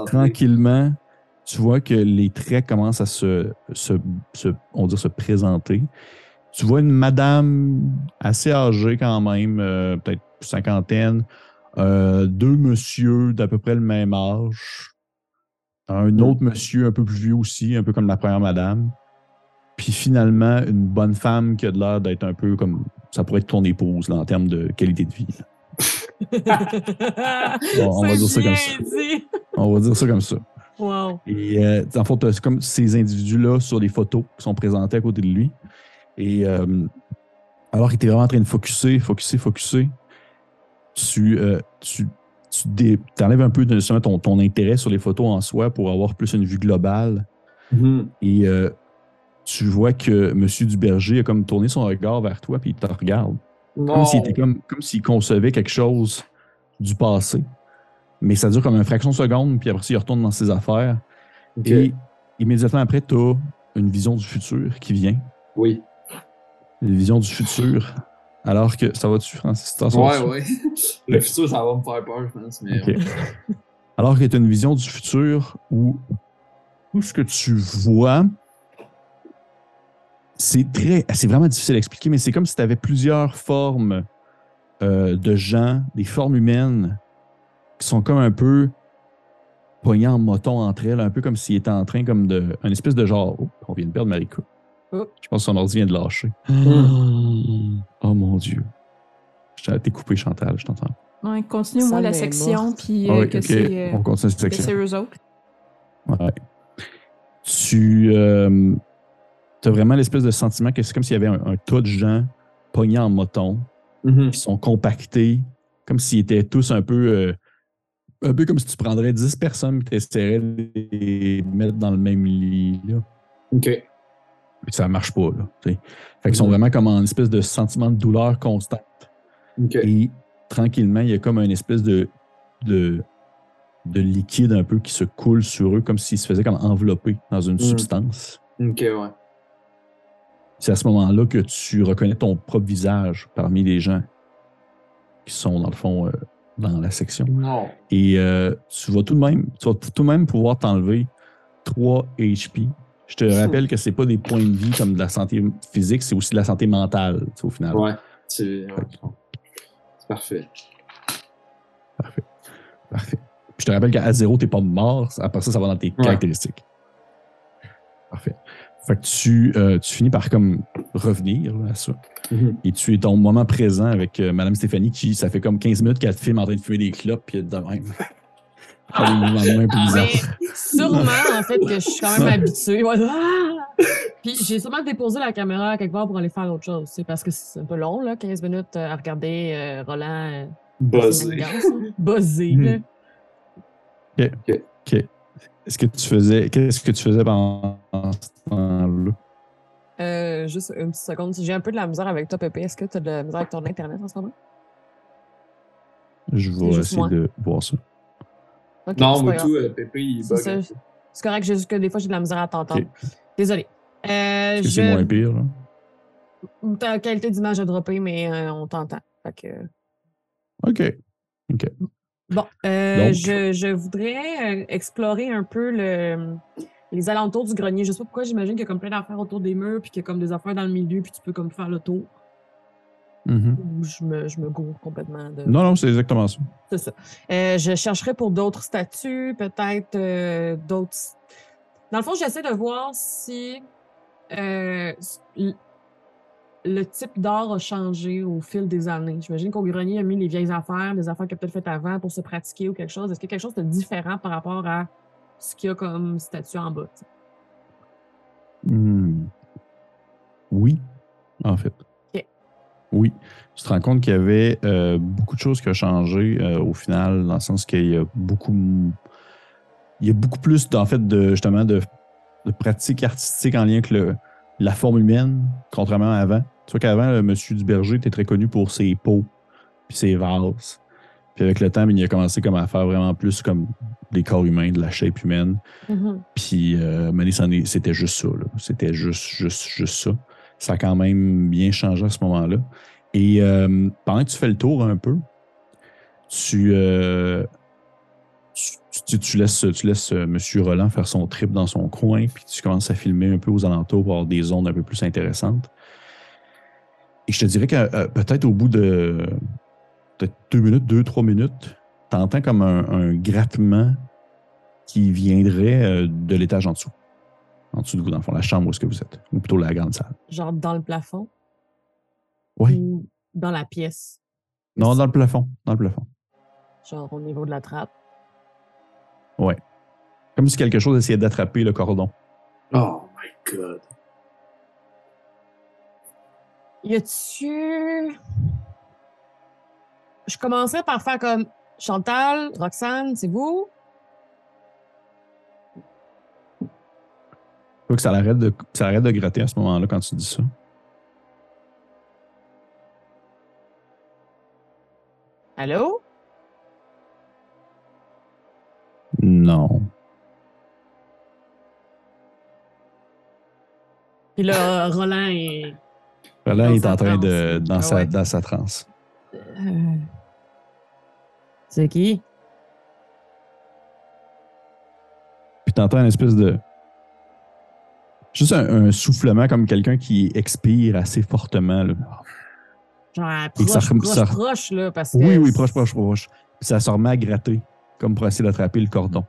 tranquillement, tu vois que les traits commencent à se, se, se- on se présenter. Tu vois une madame assez âgée quand même, euh, peut-être cinquantaine, euh, deux monsieur d'à peu près le même âge, un autre monsieur un peu plus vieux aussi, un peu comme la première madame, puis finalement une bonne femme qui a de l'air d'être un peu comme, ça pourrait être ton épouse là, en termes de qualité de vie. On- on va dire ça comme ça. dit. On va dire ça comme ça. Wow. Et euh, en fait, t'as comme ces individus-là sur les photos qui sont présentés à côté de lui. Et euh, alors qu'il était vraiment en train de focuser, focuser, focuser, tu, euh, tu, tu dé- t'enlèves un peu de, ton, ton intérêt sur les photos en soi pour avoir plus une vue globale. Mhm. Et euh, tu vois que M. Duberger a comme tourné son regard vers toi puis il te regarde. Comme s'il était comme, comme s'il concevait quelque chose du passé. Mais ça dure comme une fraction de seconde, puis après ça, il retourne dans ses affaires. Et immédiatement après, tu as une vision du futur qui vient. Oui. Une vision du futur. Alors que ça va-tu, Francis? T'en sors-tu? Ouais, ouais. Le futur, ça va me faire peur, je pense. Mais. Alors que tu as une vision du futur où tout ce que tu vois, c'est très. C'est vraiment difficile à expliquer, mais c'est comme si tu avais plusieurs formes euh, de gens, des formes humaines qui sont comme un peu poignées en moton entre elles, un peu comme s'il était en train comme de. Un espèce de genre. Oh, on vient de perdre Marika. Oh. Je pense que son ordi vient de lâcher. Oh mon Dieu. Je t'ai coupé, Chantal, je t'entends. Ouais, continue-moi Ça la section, puis Ah euh, oui, que ok. c'est euh, On continue cette que section. c'est eux autres. Ouais. Tu euh, as vraiment l'espèce de sentiment que c'est comme s'il y avait un, un tas de gens pognés en moton, Mhm. qui sont compactés, comme s'ils étaient tous un peu. euh, un peu comme si tu prendrais 10 personnes et tu essaierais de les mettre dans le même lit. Là. Ok. Puis ça marche pas. Là, fait qu'ils sont Mhm. vraiment comme en espèce de sentiment de douleur constante. Et tranquillement, il y a comme une espèce de, de, de liquide un peu qui se coule sur eux, comme s'ils se faisaient comme envelopper dans une Mm. substance. Ok, ouais. C'est à ce moment-là que tu reconnais ton propre visage parmi les gens qui sont, dans le fond, euh, dans la section. Et euh, tu vas tout de même, tu vas tout de même pouvoir t'enlever 3 HP. Je te rappelle que c'est pas des points de vie comme de la santé physique, c'est aussi de la santé mentale, au final. Ouais. C'est ouais. C'est parfait. Parfait. Parfait. Puis je te rappelle qu'à zéro, t'es pas mort. Après ça, ça va dans tes caractéristiques. Parfait. Fait que tu, euh, tu finis par comme revenir là, à ça. Mhm. Et tu es ton moment présent avec euh, Madame Stéphanie qui, ça fait comme 15 minutes qu'elle te filme en train de fumer des clopes puis de même. Elle a des mouvements de main un peu bizarres. Mais sûrement, en fait, que je suis quand même habituée. Ouais. Ah! Puis j'ai sûrement déposé la caméra quelque part pour aller faire autre chose. C'est parce que c'est un peu long, là, 15 minutes euh, à regarder euh, Roland. Buzzé. Buzzé, Mhm. là. OK. Est-ce que tu faisais. Qu'est-ce que tu faisais pendant ce temps-là? Euh, juste une petite seconde. J'ai un peu de la misère avec toi, Pépé. Est-ce que tu as de la misère avec ton Internet en ce moment? Je vais essayer moi. de voir ça. Ok, Non, grave. tout, euh, Pépé, il C'est bug. C'est correct, j'ai juste que des fois, j'ai de la misère à t'entendre. Ok. Désolé. Euh, Est-ce que je... c'est moins pire, là? Ta qualité d'image a droppé, mais euh, on t'entend. Que... OK. Bon, euh, Donc- je, je voudrais explorer un peu le, les alentours du grenier. Je sais pas pourquoi, j'imagine qu'il y a comme plein d'affaires autour des murs, puis qu'il y a comme des affaires dans le milieu, puis tu peux comme faire le tour. Mhm. Ou je me, je me gourre complètement de... Non, non, c'est exactement ça. C'est ça. Euh, je chercherai pour d'autres statues, peut-être euh, d'autres. Dans le fond, j'essaie de voir si euh, le type d'art a changé au fil des années. J'imagine qu'au grenier a mis les vieilles affaires, des affaires qu'il a peut-être faites avant pour se pratiquer ou quelque chose. Est-ce qu'il y a quelque chose de différent par rapport à ce qu'il y a comme statue en bas? Hmm. Oui, en fait. Oui. Tu te rends compte qu'il y avait euh, beaucoup de choses qui ont changé euh, au final, dans le sens qu'il y a beaucoup. Il y a beaucoup plus, en fait, de, justement, de, de pratiques artistiques en lien avec le, la forme humaine, contrairement à avant. Tu vois qu'avant, le monsieur Duberger était très connu pour ses pots puis ses vases. Puis avec le temps, il a commencé comme à faire vraiment plus comme des corps humains, de la shape humaine. Puis, euh, c'était juste ça. C'était juste, juste, juste ça. Ça a quand même bien changé à ce moment-là. Et euh, pendant que tu fais le tour un peu, tu, euh, tu, tu- tu laisses, tu laisses M. Roland faire son trip dans son coin, puis tu commences à filmer un peu aux alentours pour avoir des zones un peu plus intéressantes. Et je te dirais que peut-être au bout de peut-être deux minutes, deux, trois minutes, tu entends comme un, un grattement qui viendrait euh, de l'étage en dessous. En dessous de vous, dans le fond, la chambre où est-ce que vous êtes. Ou plutôt la grande salle. Genre dans le plafond? Oui. ou dans la pièce? Non, dans le plafond. Dans le plafond. Genre au niveau de la trappe? Ouais. Comme si quelque chose essayait d'attraper le cordon. Oh my god. Y a-tu. Je commencerai par faire comme Chantal, Roxane, c'est vous? Faut que ça arrête de, ça arrête de gratter à ce moment-là quand tu dis ça. Allô? Non. Puis là, Roland est. Roland est en train de. Dans, Ah sa, ouais. dans sa transe. Euh, C'est qui? Puis t'entends une espèce de. Juste un, un soufflement comme quelqu'un qui expire assez fortement. Là. Genre que ça proche, proche, ça- proche, là, parce que. Oui, oui, proche, proche, proche. Puis ça se remet à gratter, comme pour essayer d'attraper le cordon.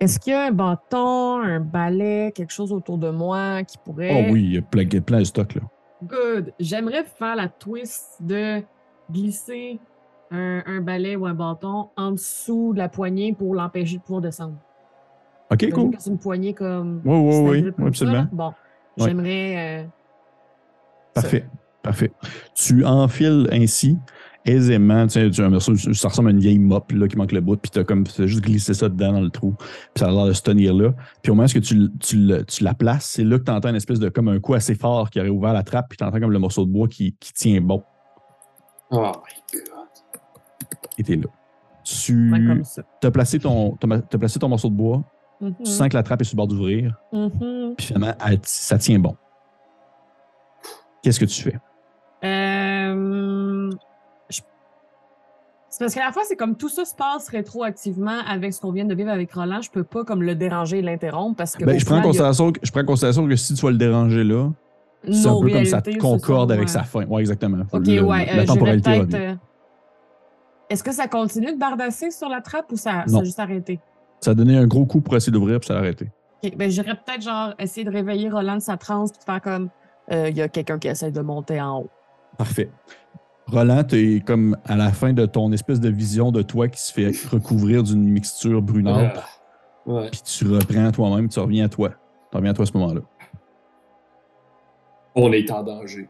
Est-ce qu'il y a un bâton, un balai, quelque chose autour de moi qui pourrait. Oh oui, il y a plein, il y a plein de stock là. Good. J'aimerais faire la twist de glisser un, un balai ou un bâton en dessous de la poignée pour l'empêcher de pouvoir descendre. Ok, cool. C'est une poignée comme. Oui, oui, oui, oui, absolument. ça. Bon, Ouais. j'aimerais. euh, ça. Parfait. Parfait. Tu enfiles ainsi aisément, tu sais, tu ça ressemble à une vieille mop là, qui manque le bout, puis tu as juste glissé ça dedans dans le trou, puis ça a l'air de se tenir là. Puis au moment où tu, tu, le- tu la places, c'est là que tu entends une espèce de comme un coup assez fort qui aurait ouvert la trappe, puis tu entends comme le morceau de bois qui, qui tient bon. Oh my god. Et t'es là. Tu as placé, ton, placé ton morceau de bois. Tu sens que la trappe est sur le bord d'ouvrir. Mhm. Puis finalement, elle- ça tient bon. Qu'est-ce que tu fais? Euh, je- C'est parce qu'à la fois, c'est comme tout ça se passe rétroactivement avec ce qu'on vient de vivre avec Roland. Je peux pas comme le déranger et l'interrompre parce que. Ben, je, prends en final, a considération que, je prends en considération que si tu vas le déranger là, c'est un peu comme ça concorde avec sa fin. Ouais, exactement. Faut Ok, le- ouais. la euh, temporalité Est-ce que ça continue de bardasser sur la trappe ou ça, a juste arrêté? Ça a donné un gros coup pour essayer d'ouvrir, puis ça a arrêté. Ok, ben j'irais peut-être genre essayer de réveiller Roland de sa transe puis de faire comme euh, il y a quelqu'un qui essaie de monter en haut. Parfait. Roland, tu es comme à la fin de ton espèce de vision de toi qui se fait recouvrir d'une mixture ouais. puis tu reprends toi-même, tu reviens à toi. Tu reviens à toi à ce moment-là. On est en danger.